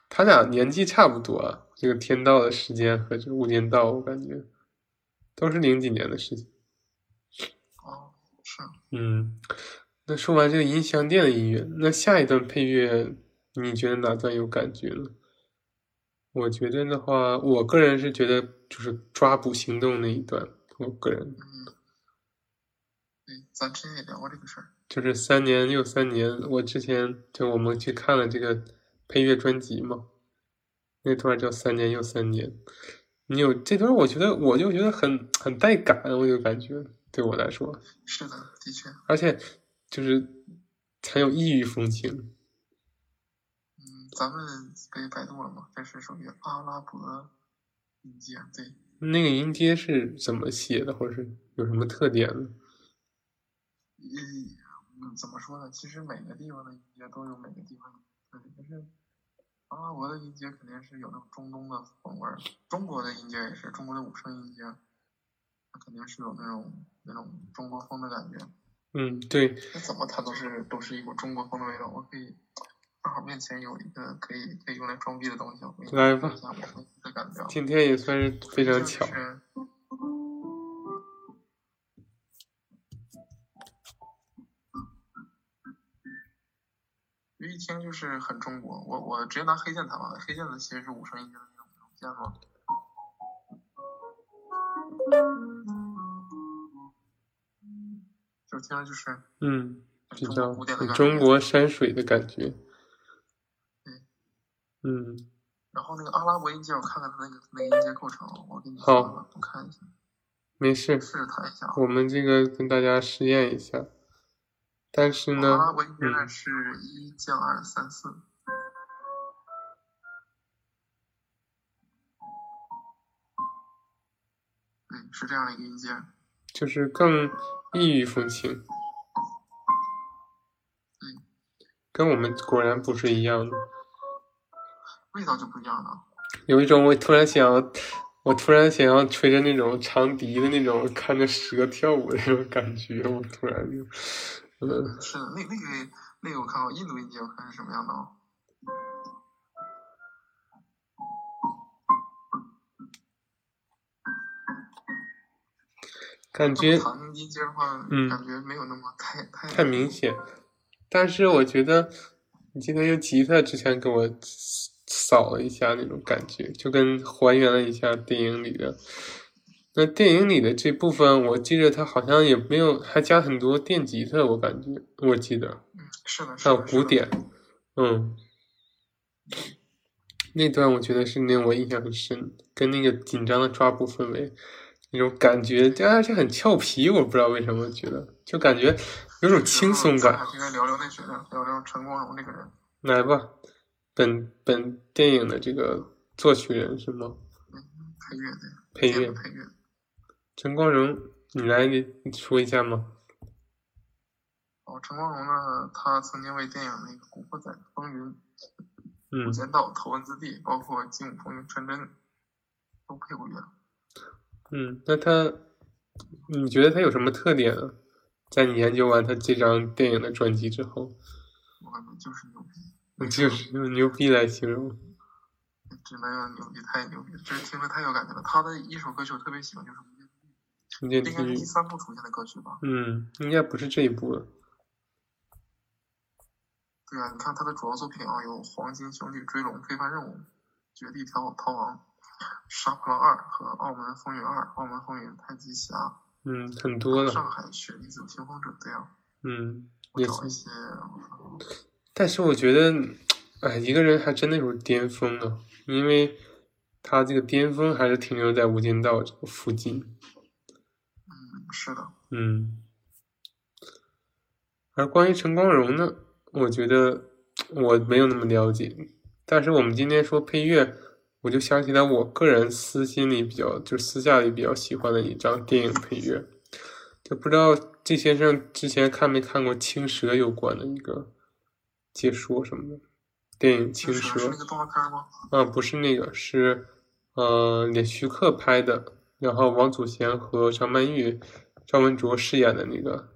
他俩年纪差不多，啊，这个天道的时间和这个无间道，我感觉都是零几年的事情。哦，是。嗯。那说完这个音箱店的音乐，那下一段配乐，你觉得哪段有感觉呢？我觉得的话，我个人是觉得就是抓捕行动那一段，我个人。嗯。对，咱之前也聊过这个事儿。就是三年又三年，我之前就我们去看了这个配乐专辑嘛，那段叫三年又三年。你有这段，我觉得我就觉得很很带感，我就感觉对我来说。是的，的确。而且。就是很有异域风情。嗯，咱们可以百度了吗？这是属于阿拉伯音阶，对。那个音阶是怎么写的，或者是有什么特点呢？嗯，怎么说呢？其实每个地方的音阶都有每个地方的特点。就是阿拉伯的音阶肯定是有那种中东的风味儿，中国的音阶也是，中国的五声音阶，它肯定是有那种那种中国风的感觉。嗯，对。那怎么它都是都是一股中国风的味道？我可以正好面前有一个可以可以用来装逼的东西，来吧。感觉今天也算是非常巧。就一听就是很中国。我我直接拿黑键弹吧，黑键的其实是五声音阶的那种键吗？就听着就是，嗯，比较中国山水的感觉。对，嗯。然后那个阿拉伯音阶，我看看它那个那个音阶构成，我给你好，我看一下。没事。试着弹一下。我们这个跟大家试验一下。但是呢，阿拉伯音阶呢是一降二三四。对，是这样的一个音阶。就是更。异域风情，嗯，跟我们果然不是一样的，味道就不一样了。有一种我突然想，我突然想要吹着那种长笛的那种，看着蛇跳舞的那种感觉，我突然就，嗯，是的，那那个那个我看过印度音阶，我看是什么样的哦。感觉，嗯，感觉没有那么太太太明显，但是我觉得你今天用吉他之前给我扫了一下那种感觉，就跟还原了一下电影里的。那电影里的这部分，我记得他好像也没有，还加很多电吉他，我感觉我记得，嗯，是的，还有古典，嗯，那段我觉得是令我印象很深，跟那个紧张的抓捕氛围。那种感觉，而且很俏皮，我不知道为什么觉得，就感觉有种轻松感。应该聊聊那谁呢？聊聊陈光荣这个人。来吧，本本电影的这个作曲人是吗？嗯，配乐的。配乐。配乐。陈光荣，你来你说一下吗？哦，陈光荣呢，他曾经为电影那个《古惑仔》《风云》《无间道》《头文字 D》，包括《精武风云》《传真》都配过乐。嗯，那他，你觉得他有什么特点啊？在你研究完他这张电影的专辑之后，我感觉就是牛逼，就是用牛逼来形容，只能用牛逼，太牛逼了，就是听着太有感觉了。他的一首歌曲我特别喜欢，就是《无间地狱应该是第，三部出现的歌曲吧？嗯，应该不是这一部了。对啊，你看他的主要作品啊，有《黄金兄弟追龙》《非凡任务》《绝地逃逃亡》《杀破狼二》和《澳门风云二》《澳门风云太极侠》嗯，很多了，上海雪梨子听风者》这样，嗯，我也但是我觉得，哎，一个人还真的有巅峰啊，因为他这个巅峰还是停留在《无间道》这个附近。嗯，是的，嗯，而关于陈光荣呢，我觉得我没有那么了解，但是我们今天说配乐，我就想起来我个人私心里比较，就私下里比较喜欢的一张电影配乐，就不知道季先生之前看没看过《青蛇》有关的一个解说什么的，电影《青蛇是是》那个动画片吗？啊，不是那个，是呃，连徐克拍的，然后王祖贤和张曼玉、张文卓饰演的那个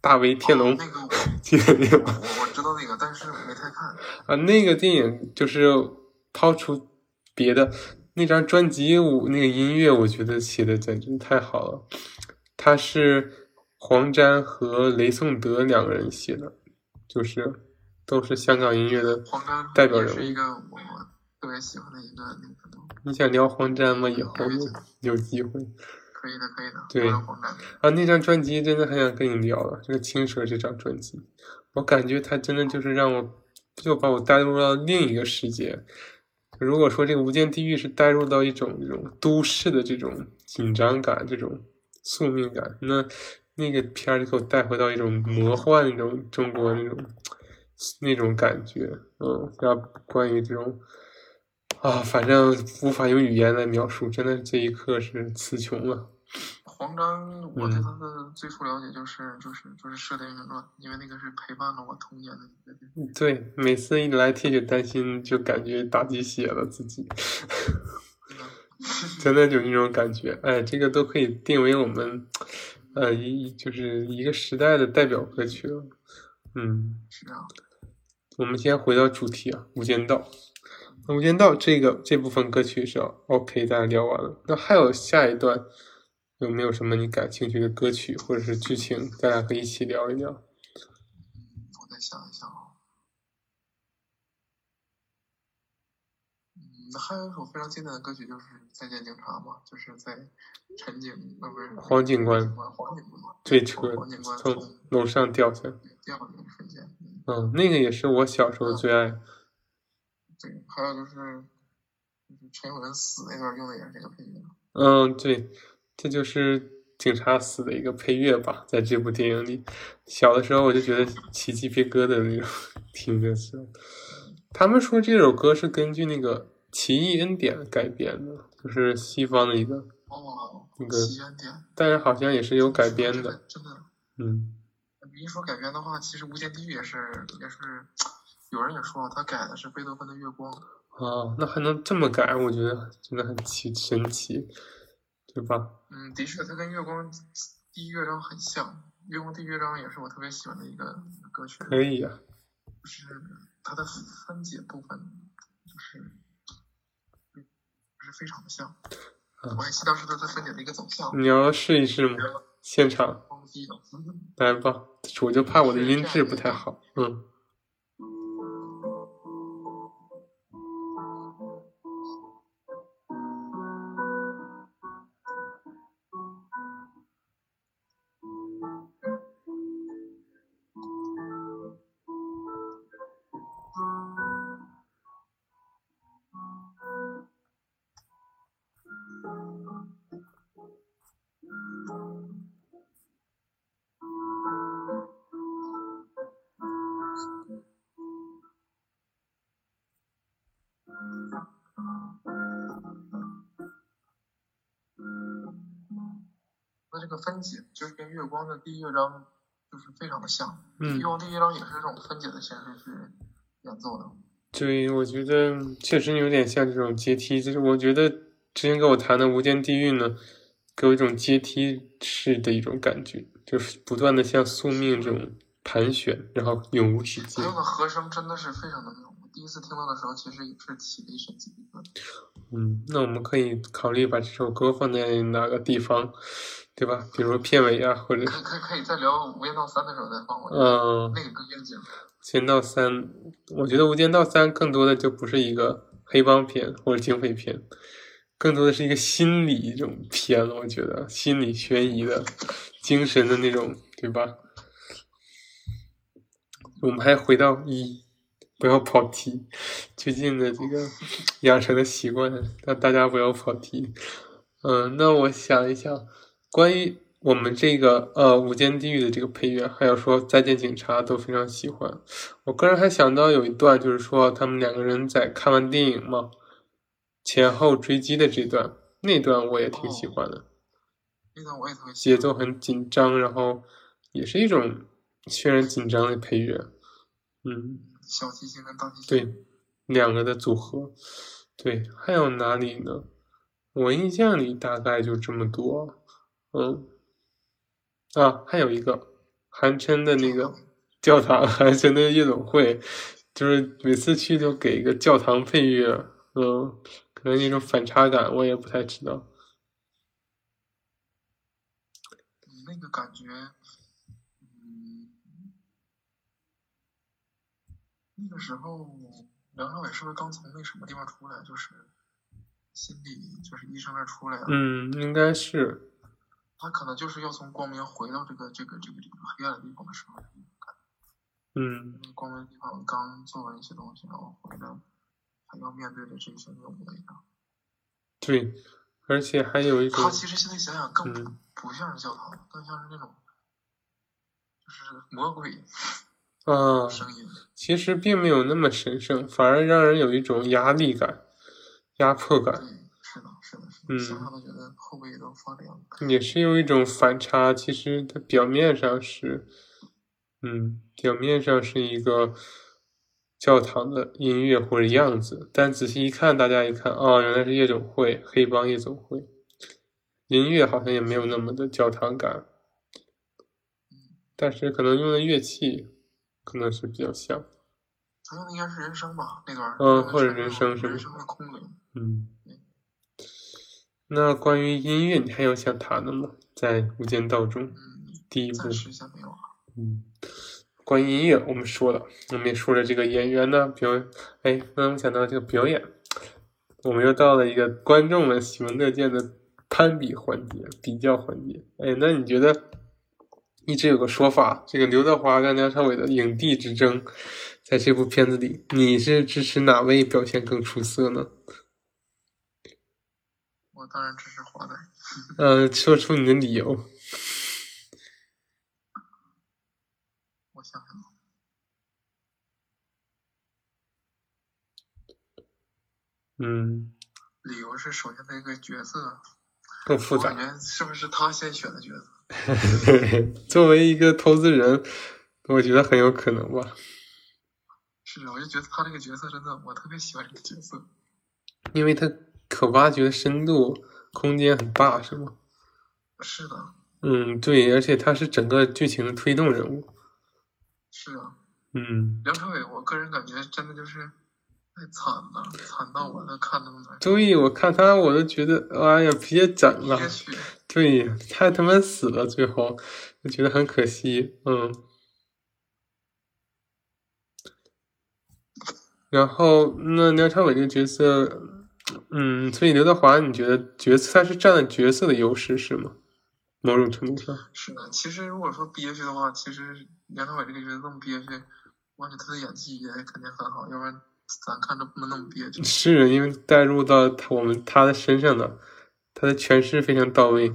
大威天龙，哦那个我记得那个吗？我我知道那个，但是没太看。啊，那个电影就是抛除别的，那张专辑我那个音乐，我觉得写的简直太好了。他是黄沾和雷颂德两个人写的，就是都是香港音乐的代表人物。也是一个我特别喜欢的一个那个。你想聊黄沾吗？以后有有机会。可以的，可以的。对。啊，那张专辑真的很想跟你聊了。这个《青蛇》这张专辑，我感觉它真的就是让我，就把我带入到另一个世界。如果说这个《无间地狱》是带入到一种这种都市的这种紧张感、这种宿命感，那那个片儿就给我带回到一种魔幻那种中国那种那种感觉。嗯，要关于这种啊，反正无法用语言来描述，真的这一刻是词穷了。黄章，我对嗯他的最初了解就是就是就是《射雕英雄传》，因为那个是陪伴了我童年的一个电影。对，每次一来铁血担心，就感觉打鸡血了自己，真的真的有那种感觉。哎，这个都可以定为我们，呃，一就是一个时代的代表歌曲了。嗯，是这样。我们先回到主题啊，《无间道》。那《无间道》这个这部分歌曲是 OK，大家聊完了。那还有下一段，有没有什么你感兴趣的歌曲或者是剧情，大家可以一起聊一聊？嗯，我再想一想啊。嗯，还有一首非常经典的歌曲就是《再见警察》嘛，就是在陈警呃不是黄警官黄警官坠车黄警官从从楼上掉下来。掉的那个瞬间。嗯嗯，那个也是我小时候最爱。对，还有就是就是陈友仁死那段用的也是这个配乐。嗯，对，这就是警察死的一个配乐吧，在这部电影里。小的时候我就觉得起鸡皮疙瘩那种，听着是。他们说这首歌是根据那个《奇异恩典》改编的，就是西方的一个，哦，那个但是好像也是有改编的。真的。嗯，你一说改编的话，其实《无间地狱》也是也是，有人也说他改的是贝多芬的《月光》。哦，那还能这么改，我觉得真的很奇神奇，对吧？嗯，的确，它跟《月光》第一乐章很像，《月光》第一乐章也是我特别喜欢的一个歌曲。可以啊。就是它的分解部分，就是就是非常的像。啊我也期待是它的分解的一个走向。你要试一试吗？现场。来吧，我就怕我的音质不太好。嗯。那这个分解就是跟月光的第一乐章就是非常的像，嗯月，光第一乐章也是这种分解的形式去演奏的。对，我觉得确实有点像这种阶梯，就是我觉得之前跟我谈的《无间地狱》呢，给我一种阶梯式的一种感觉，就是不断的像宿命这种盘旋，然后永无止境还。有个和声真的是非常的妙，我第一次听到的时候其实也是起了一身鸡皮疙瘩。嗯，那我们可以考虑把这首歌放在哪个地方？对吧？比如说片尾啊，或者可可可以在聊《无间道三》的时候再放过去，嗯，那个更应景。《无间道三》，我觉得《无间道三》更多的就不是一个黑帮片或者警匪片，更多的是一个心理这种片了。我觉得心理悬疑的、精神的那种，对吧？我们还回到一，不要跑题。最近的这个养成的习惯，让大家不要跑题。嗯，那我想一想，关于我们这个呃《无间地狱》的这个配乐，还有说《再见警察》都非常喜欢。我个人还想到有一段，就是说他们两个人在看完电影嘛，前后追击的这段，那段我也挺喜欢的，那段我也特别喜欢。节奏很紧张，然后也是一种渲染紧张的配乐。嗯，小提琴跟大提琴。对，两个的组合。对，还有哪里呢？我印象里大概就这么多。嗯，啊，还有一个韩琛的那个教堂，韩琛的夜总会，就是每次去都给一个教堂配乐。嗯，可能那种反差感我也不太知道。那个感觉，嗯，那个时候梁朝伟是不是刚从那什么地方出来？就是心理，就是医生那出来啊。嗯，应该是。他可能就是要从光明回到这个这个这个这个黑暗的地方的时候，嗯，那光明的地方刚做完一些东西，然后回来还要面对的这些恶魔一样。对，而且还有一种他，其实现在想想更不、嗯不像是教堂，更像是那种就是魔鬼啊，声音。其实并没有那么神圣，反而让人有一种压力感、压迫感，嗯想想都觉得后背都发凉。也是有一种反差。其实它表面上是，嗯，表面上是一个教堂的音乐或者样子，但仔细一看，大家一看，哦，原来是夜总会，黑帮夜总会，音乐好像也没有那么的教堂感，但是可能用的乐器可能是比较像。他用的应该是人声吧，那段儿。嗯或者人声人声的空灵。嗯，那关于音乐，你还有想谈的吗？在《无间道》中，嗯，第一部暂，时先没有了。嗯，关于音乐我们说了，我们也说了这个演员呢表，哎，刚刚讲到这个表演，我们又到了一个观众们喜闻乐见的攀比环节、比较环节。哎，那你觉得一直有个说法，这个刘德华跟梁朝伟的影帝之争，在这部片子里，你是支持哪位表现更出色呢？我当然支持华仔。呃，说出你的理由。我想想，嗯，理由是首先他这个角色，更复杂我感。觉是不是他先选的角色？作为一个投资人，我觉得很有可能吧，是，我就觉得他这个角色真的，我特别喜欢这个角色。因为他可挖掘的深度空间很大，是吗？是的，嗯，对，而且他是整个剧情的推动人物。是啊。嗯，梁朝伟，我个人感觉真的就是太惨了，惨到我都看都难受。对，我看他我都觉得，哎呀，别整了对，太他妈死了，最后我觉得很可惜。嗯。然后，那梁朝伟这个角色，嗯，所以刘德华，你觉得角色他是占了角色的优势是吗？某种程度上，是的。其实如果说憋屈的话，其实梁朝伟这个角色这么憋屈，我感觉他的演技也肯定很好，要不然咱看着不能那么憋屈。是因为带入到他我们他的身上的，他的诠释非常到位。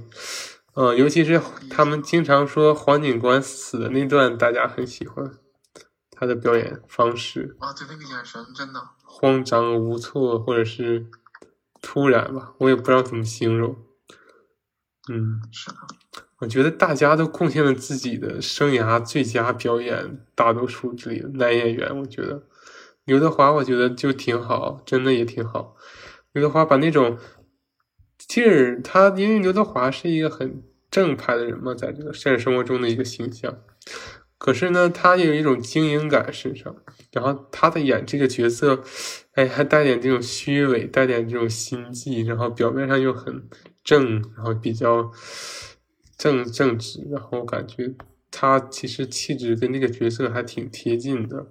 呃，尤其是他们经常说黄警官死的那段，大家很喜欢他的表演方式。啊，对那个眼神真的，慌张无措，或者是突然吧，我也不知道怎么形容。嗯，是的，我觉得大家都贡献了自己的生涯最佳表演，大多数这里的男演员，我觉得刘德华，我觉得就挺好，真的也挺好。刘德华把那种劲儿，他因为刘德华是一个很正派的人嘛，在这个现实生活中的一个形象，可是呢，他有一种精英感身上，然后他的演这个角色，哎，还带点这种虚伪，带点这种心计，然后表面上又很正，然后比较正正直，然后感觉他其实气质跟那个角色还挺贴近的。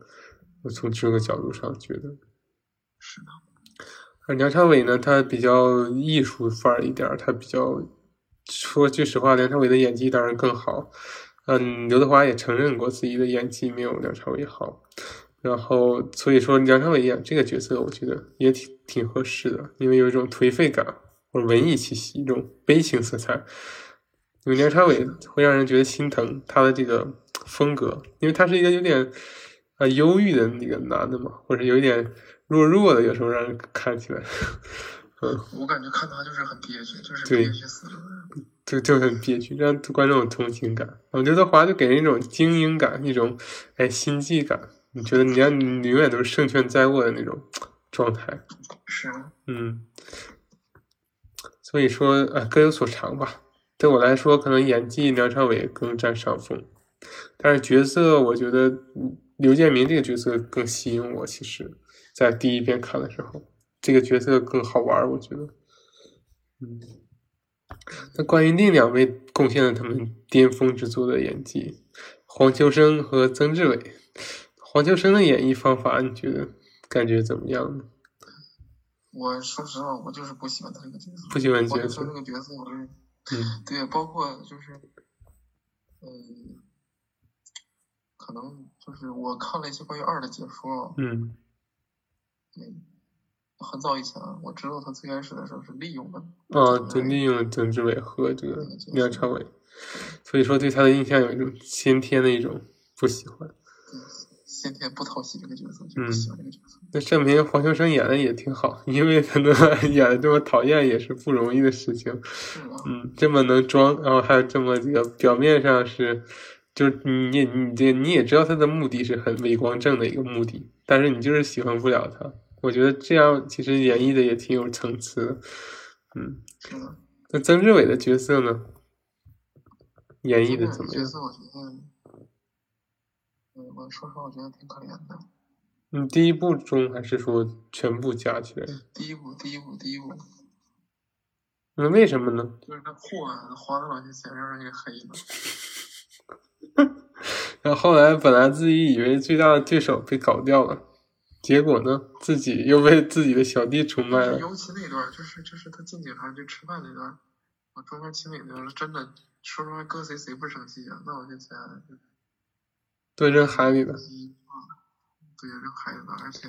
我从这个角度上觉得是的。而梁朝伟呢，他比较艺术范儿一点，他比较说句实话，梁朝伟的演技当然更好。嗯，刘德华也承认过自己的演技没有梁朝伟好。然后所以说梁朝伟演这个角色，我觉得也挺挺合适的，因为有一种颓废感或者文艺气息，一种悲情色彩。因为梁朝伟会让人觉得心疼他的这个风格，因为他是一个有点啊忧郁的那个男的嘛，或者有一点。弱弱的，有时候让人看起来，嗯，我感觉看他就是很憋屈，就是憋屈死了，就就很憋屈，让观众有同情感。我刘德华就给人一种精英感，一种哎心计感，你觉得你要你永远都是胜券在握的那种状态，是啊，嗯，所以说啊各有所长吧。对我来说，可能演技梁朝伟更占上风，但是角色我觉得刘建明这个角色更吸引我，其实。在第一遍看的时候，这个角色更好玩，我觉得。嗯，那关于另两位贡献了他们巅峰之作的演技，黄秋生和曾志伟。黄秋生的演绎方法，你觉得感觉怎么样呢？我说实话，我就是不喜欢他这个角色。不喜欢角色。那个角色，我是，嗯，对，包括就是，嗯，可能就是我看了一些关于二的解说，嗯。嗯，很早以前，我知道他最开始的时候是利用的，啊，就利用了曾志伟和这个梁朝伟，所以说对他的印象有一种先天的一种不喜欢，先天不讨喜这个角色，就不喜欢这个角色。那证明黄秋生演的也挺好，因为他能 演的这么讨厌也是不容易的事情，嗯，这么能装，然后还有这么这个表面上是。就是你，你这你也知道他的目的是很伪光正的一个目的，但是你就是喜欢不了他。我觉得这样其实演绎的也挺有层次的，嗯。那曾志伟的角色呢？演绎的怎么样？角色我觉得，嗯，我说实话，我觉得挺可怜的。嗯，第一部中还是说全部加起来？第一部，第一部，第一部。那为什么呢？就是那货花的老些钱让人给黑了。然后后来本来自己以为最大的对手被搞掉了，结果呢，自己又被自己的小弟出卖了。尤其那段，就是就是他进警察局吃饭那段，我，中间清理那段，真的，说实话，搁谁谁不生气啊？那我就钱，对，扔海里了。对，扔海里了，而且，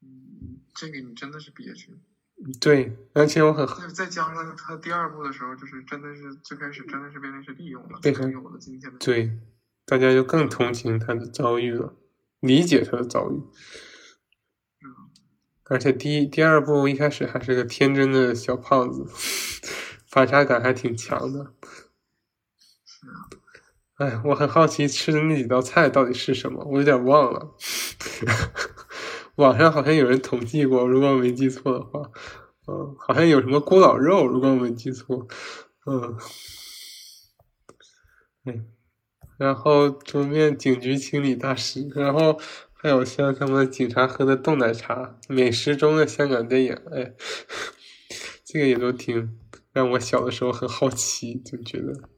嗯，这个你真的是憋屈。对，而且我很再加上他第二部的时候，就是真的是最开始真的是变成是利用了，变成有了今天的对，大家就更同情他的遭遇了，理解他的遭遇。嗯，而且第一第二部一开始还是个天真的小胖子，反差感还挺强的。是啊，哎，我很好奇吃的那几道菜到底是什么，我有点忘了。网上好像有人统计过，如果我没记错的话，嗯，好像有什么锅老肉，如果我没记错，嗯，嗯，然后桌面警局清理大师，然后还有像他们警察喝的冻奶茶，美食中的香港电影，哎，这个也都挺让我小的时候很好奇，就觉得，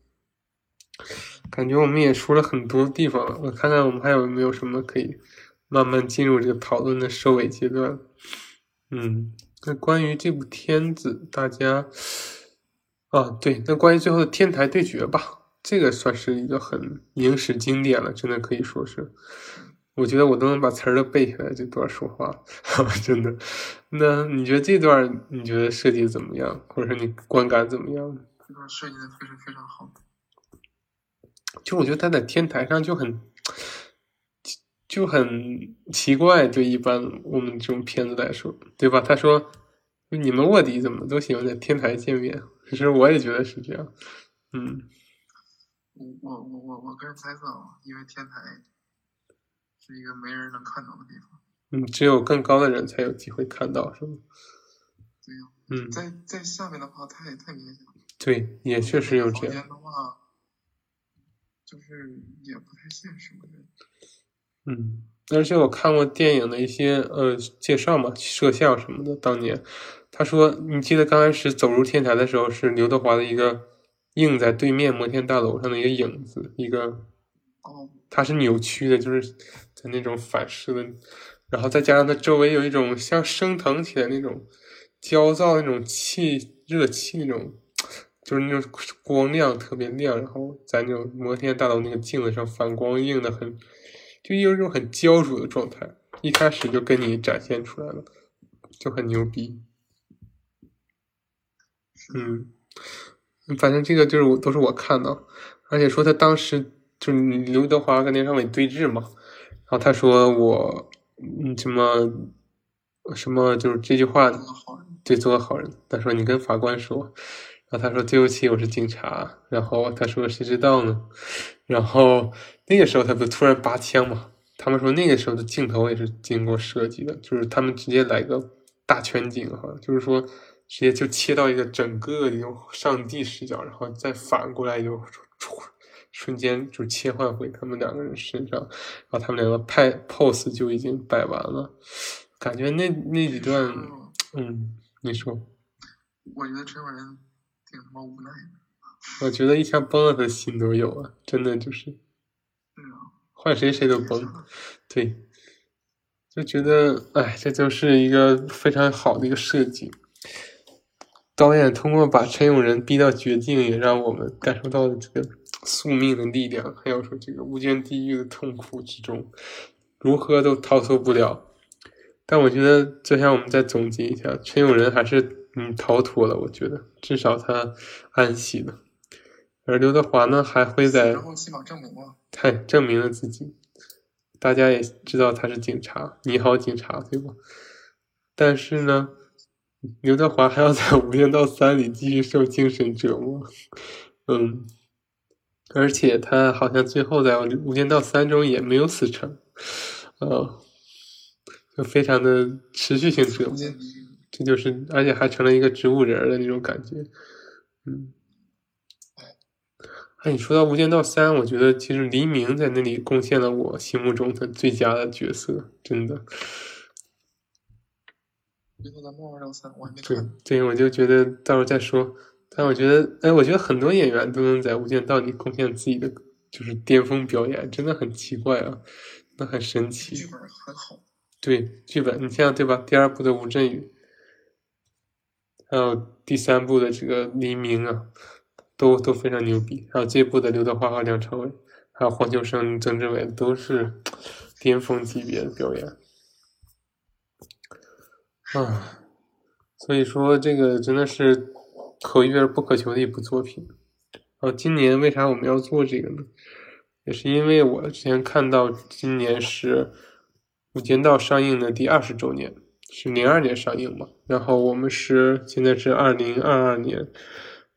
感觉我们也说了很多地方了，我看看我们还有没有什么可以。慢慢进入这个讨论的收尾阶段，嗯，那关于这部片子，大家，啊，对，那关于最后的天台对决吧，这个算是一个很影史经典了，真的可以说是，我觉得我都能把词儿都背下来。这段说话，真的，那你觉得这段你觉得设计怎么样，或者说你观感怎么样？这段设计的非常非常好，就我觉得他在天台上就很。就很奇怪，对一般我们这种片子来说，对吧？他说：“你们卧底怎么都喜欢在天台见面？”其实我也觉得是这样。嗯，我我我我我个人猜测啊，因为天台是一个没人能看到的地方。嗯，只有更高的人才有机会看到，是吗？对呀。嗯，在在下面的话，太太明显了。对，也确实有这样。的话，就是也不太现实，我觉得。嗯，而且我看过电影的一些呃介绍嘛，摄像什么的。当年他说，你记得刚开始走入天台的时候是刘德华的一个映在对面摩天大楼上的一个影子，一个，哦，它是扭曲的，就是在那种反射的，然后再加上它周围有一种像升腾起来那种焦躁那种气热气那种，就是那种光亮特别亮，然后在那种摩天大楼那个镜子上反光映的很，就有一种很焦灼的状态，一开始就跟你展现出来了，就很牛逼。嗯，反正这个就是我都是我看的，而且说他当时就是刘德华跟梁朝伟对峙嘛，然后他说我嗯什么什么就是这句话，对做个好人，他说你跟法官说，然后他说对不起我是警察，然后他说谁知道呢，然后那个时候他不突然拔枪嘛，他们说那个时候的镜头也是经过设计的，就是他们直接来个大全景哈，就是说。直接就切到一个整个那种上帝视角，然后再反过来就瞬间就切换回他们两个人身上，然后他们两个拍 pose 就已经摆完了，感觉那那几段，嗯，你说，我觉得这种人挺他妈无奈的。我觉得一枪崩了他心都有啊，真的就是，对啊，换谁谁都崩，对，就觉得哎，这就是一个非常好的一个设计。导演通过把陈永仁逼到绝境，也让我们感受到了这个宿命的力量，还有说这个无间地狱的痛苦之中，如何都逃脱不了。但我觉得，就像我们再总结一下，陈永仁还是嗯逃脱了，我觉得至少他安息了。而刘德华呢，还会在然后起码证明了，太证明了自己，大家也知道他是警察，你好警察，对吧？但是呢。刘德华还要在《无间道三》里继续受精神折磨，嗯，而且他好像最后在《无间道三》中也没有死成，呃，就非常的持续性折磨，这就是而且还成了一个植物人的那种感觉，嗯。哎，你说到《无间道三》，我觉得其实黎明在那里贡献了我心目中的最佳的角色，真的。对对，我就觉得到时候再说。但我觉得，哎，我觉得很多演员都能在《无间道》里贡献自己的就是巅峰表演，真的很奇怪啊，那很神奇。剧本很好。对，剧本你像对吧？第二部的吴镇宇，还有第三部的这个黎明啊，都都非常牛逼。还有这部的刘德华和梁朝伟，还有黄秋生、曾志伟，都是巅峰级别的表演。啊，所以说这个真的是可遇而不可求的一部作品。哦，今年为啥我们要做这个呢？也是因为我之前看到今年是《无间道》上映的第二十周年，是零二年上映嘛。然后我们是现在是二零二二年，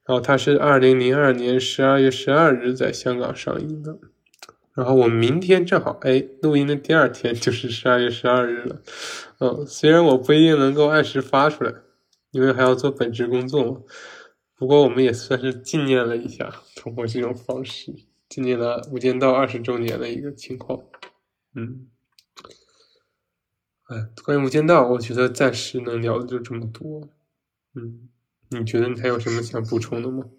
然后它是二零零二年十二月十二日在香港上映的。然后我明天正好，哎，录音的第二天就是十二月十二日了。嗯，虽然我不一定能够按时发出来，因为还要做本职工作嘛。不过我们也算是纪念了一下，通过这种方式纪念了《无间道》二十周年的一个情况。嗯，哎，关于《无间道》，我觉得暂时能聊的就这么多。嗯，你觉得你还有什么想补充的吗？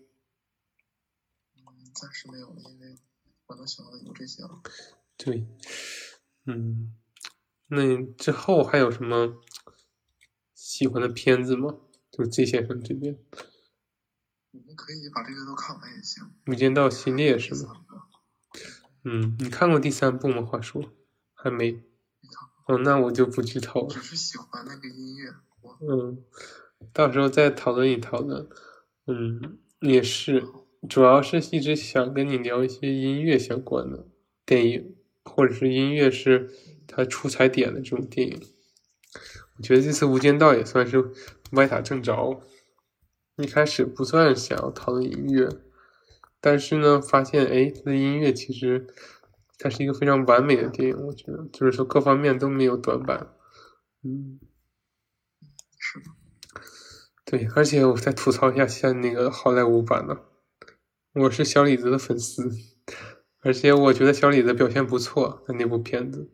嗯，暂时没有了，因为。我能想到有这些了。对，嗯，那之后还有什么喜欢的片子吗？就是季先生这边。我们可以把这个都看完也行。无间道系列是吗？嗯，你看过第三部吗？话说还没。哦，那我就不剧透了。只是喜欢那个音乐。嗯，到时候再讨论一讨论。嗯，也是。主要是一直想跟你聊一些音乐相关的电影，或者是音乐是它出彩点的这种电影。我觉得这次《无间道》也算是歪打正着。一开始不算想要讨论音乐，但是呢，发现哎，它的音乐其实它是一个非常完美的电影。我觉得就是说各方面都没有短板。嗯，是的。对，而且我再吐槽一下像那个好莱坞版的。我是小李子的粉丝，而且我觉得小李子表现不错在那部片子，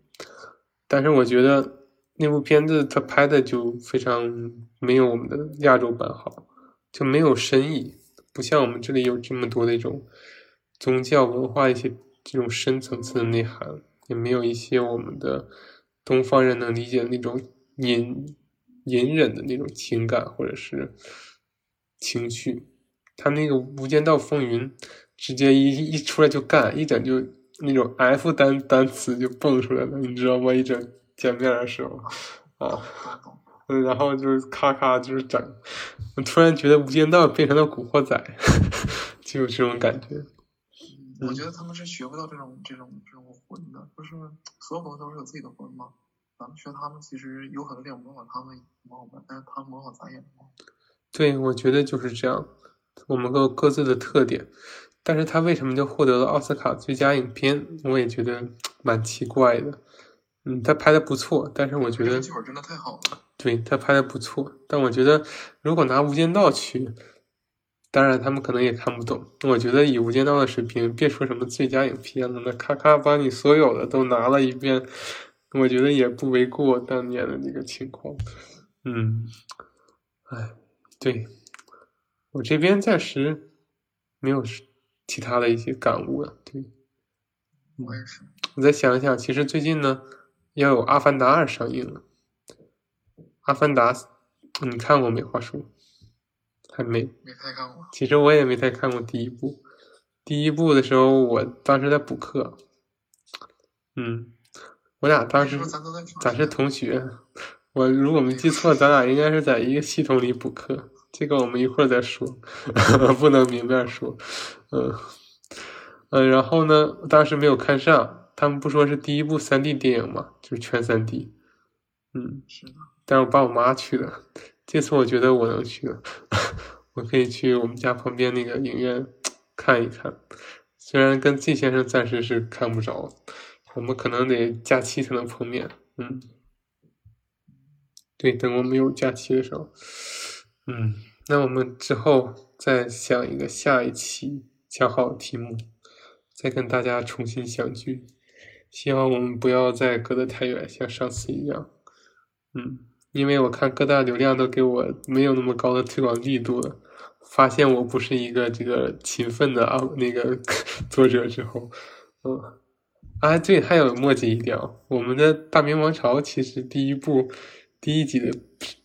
但是我觉得那部片子他拍的就非常没有我们的亚洲版好，就没有深意，不像我们这里有这么多的一种宗教文化一些这种深层次的内涵，也没有一些我们的东方人能理解的那种隐隐忍的那种情感或者是情绪。他那个《无间道风云》直接一一出来就干，一整就那种 F 单单词就蹦出来了，你知道吗？一整见面的时候啊。嗯，然后就是咔咔就是整，我突然觉得《无间道》变成了《古惑仔》，就有这种感觉。我觉得他们是学不到这种这种这种魂的，就是所有东西都是有自己的魂嘛。咱们学他们其实有很多地方模仿他们模仿，但是他们模仿咱也模仿。对，我觉得就是这样，我们各各自的特点。但是他为什么就获得了奥斯卡最佳影片？我也觉得蛮奇怪的。嗯，他拍的不错，但是我觉得剧本真的太好了。对他拍的不错，但我觉得如果拿《无间道》去，当然他们可能也看不懂。我觉得以《无间道》的水平，别说什么最佳影片了，那咔咔把你所有的都拿了一遍，我觉得也不为过当年的那个情况。嗯，哎，对我这边暂时没有其他的一些感悟了。对，我也是。我再想一想，其实最近呢，要有《阿凡达二》上映了。阿凡达，你看过没？话说，还没。没太看过。其实我也没太看过第一部。第一部的时候，我当时在补课。嗯，我俩当时咱是同学。我如果没记错，咱俩应该是在一个系统里补课。这个我们一会儿再说，不能明面说。嗯嗯，然后呢，当时没有看上。他们不说是第一部三 D 电影嘛，就是全三 D。嗯，是的。但是我爸我妈去的，这次我觉得我能去的，我可以去我们家旁边那个影院看一看。虽然跟 Z 先生暂时是看不着，我们可能得假期才能碰面。嗯，对，等我们有假期的时候。嗯，那我们之后再想一个下一期讲好题目，再跟大家重新相聚。希望我们不要再隔得太远，像上次一样。嗯。因为我看各大流量都给我没有那么高的推广力度了，发现我不是一个这个勤奋的啊那个 作者之后，嗯，啊对，还有墨迹一条，我们的大明王朝其实第一部第一集的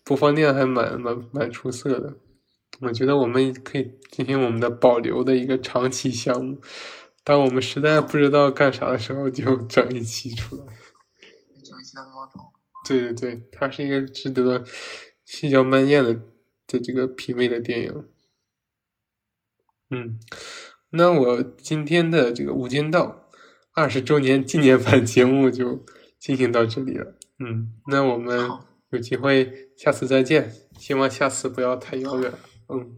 播放量还蛮蛮蛮出色的，我觉得我们可以进行我们的保留的一个长期项目，当我们实在不知道干啥的时候，就整一期出来。对对对，它是一个值得细嚼慢咽的的这个品味的电影。嗯，那我今天的这个《无间道》二十周年纪念版节目就进行到这里了。嗯，那我们有机会下次再见，希望下次不要太遥远。嗯，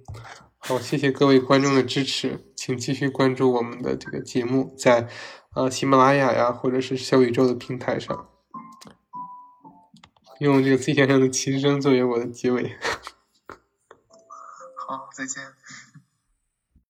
好，谢谢各位观众的支持，请继续关注我们的这个节目，在呃喜马拉雅呀或者是小宇宙的平台上。用这个 C 先生的琴声作为我的结尾。好，再见。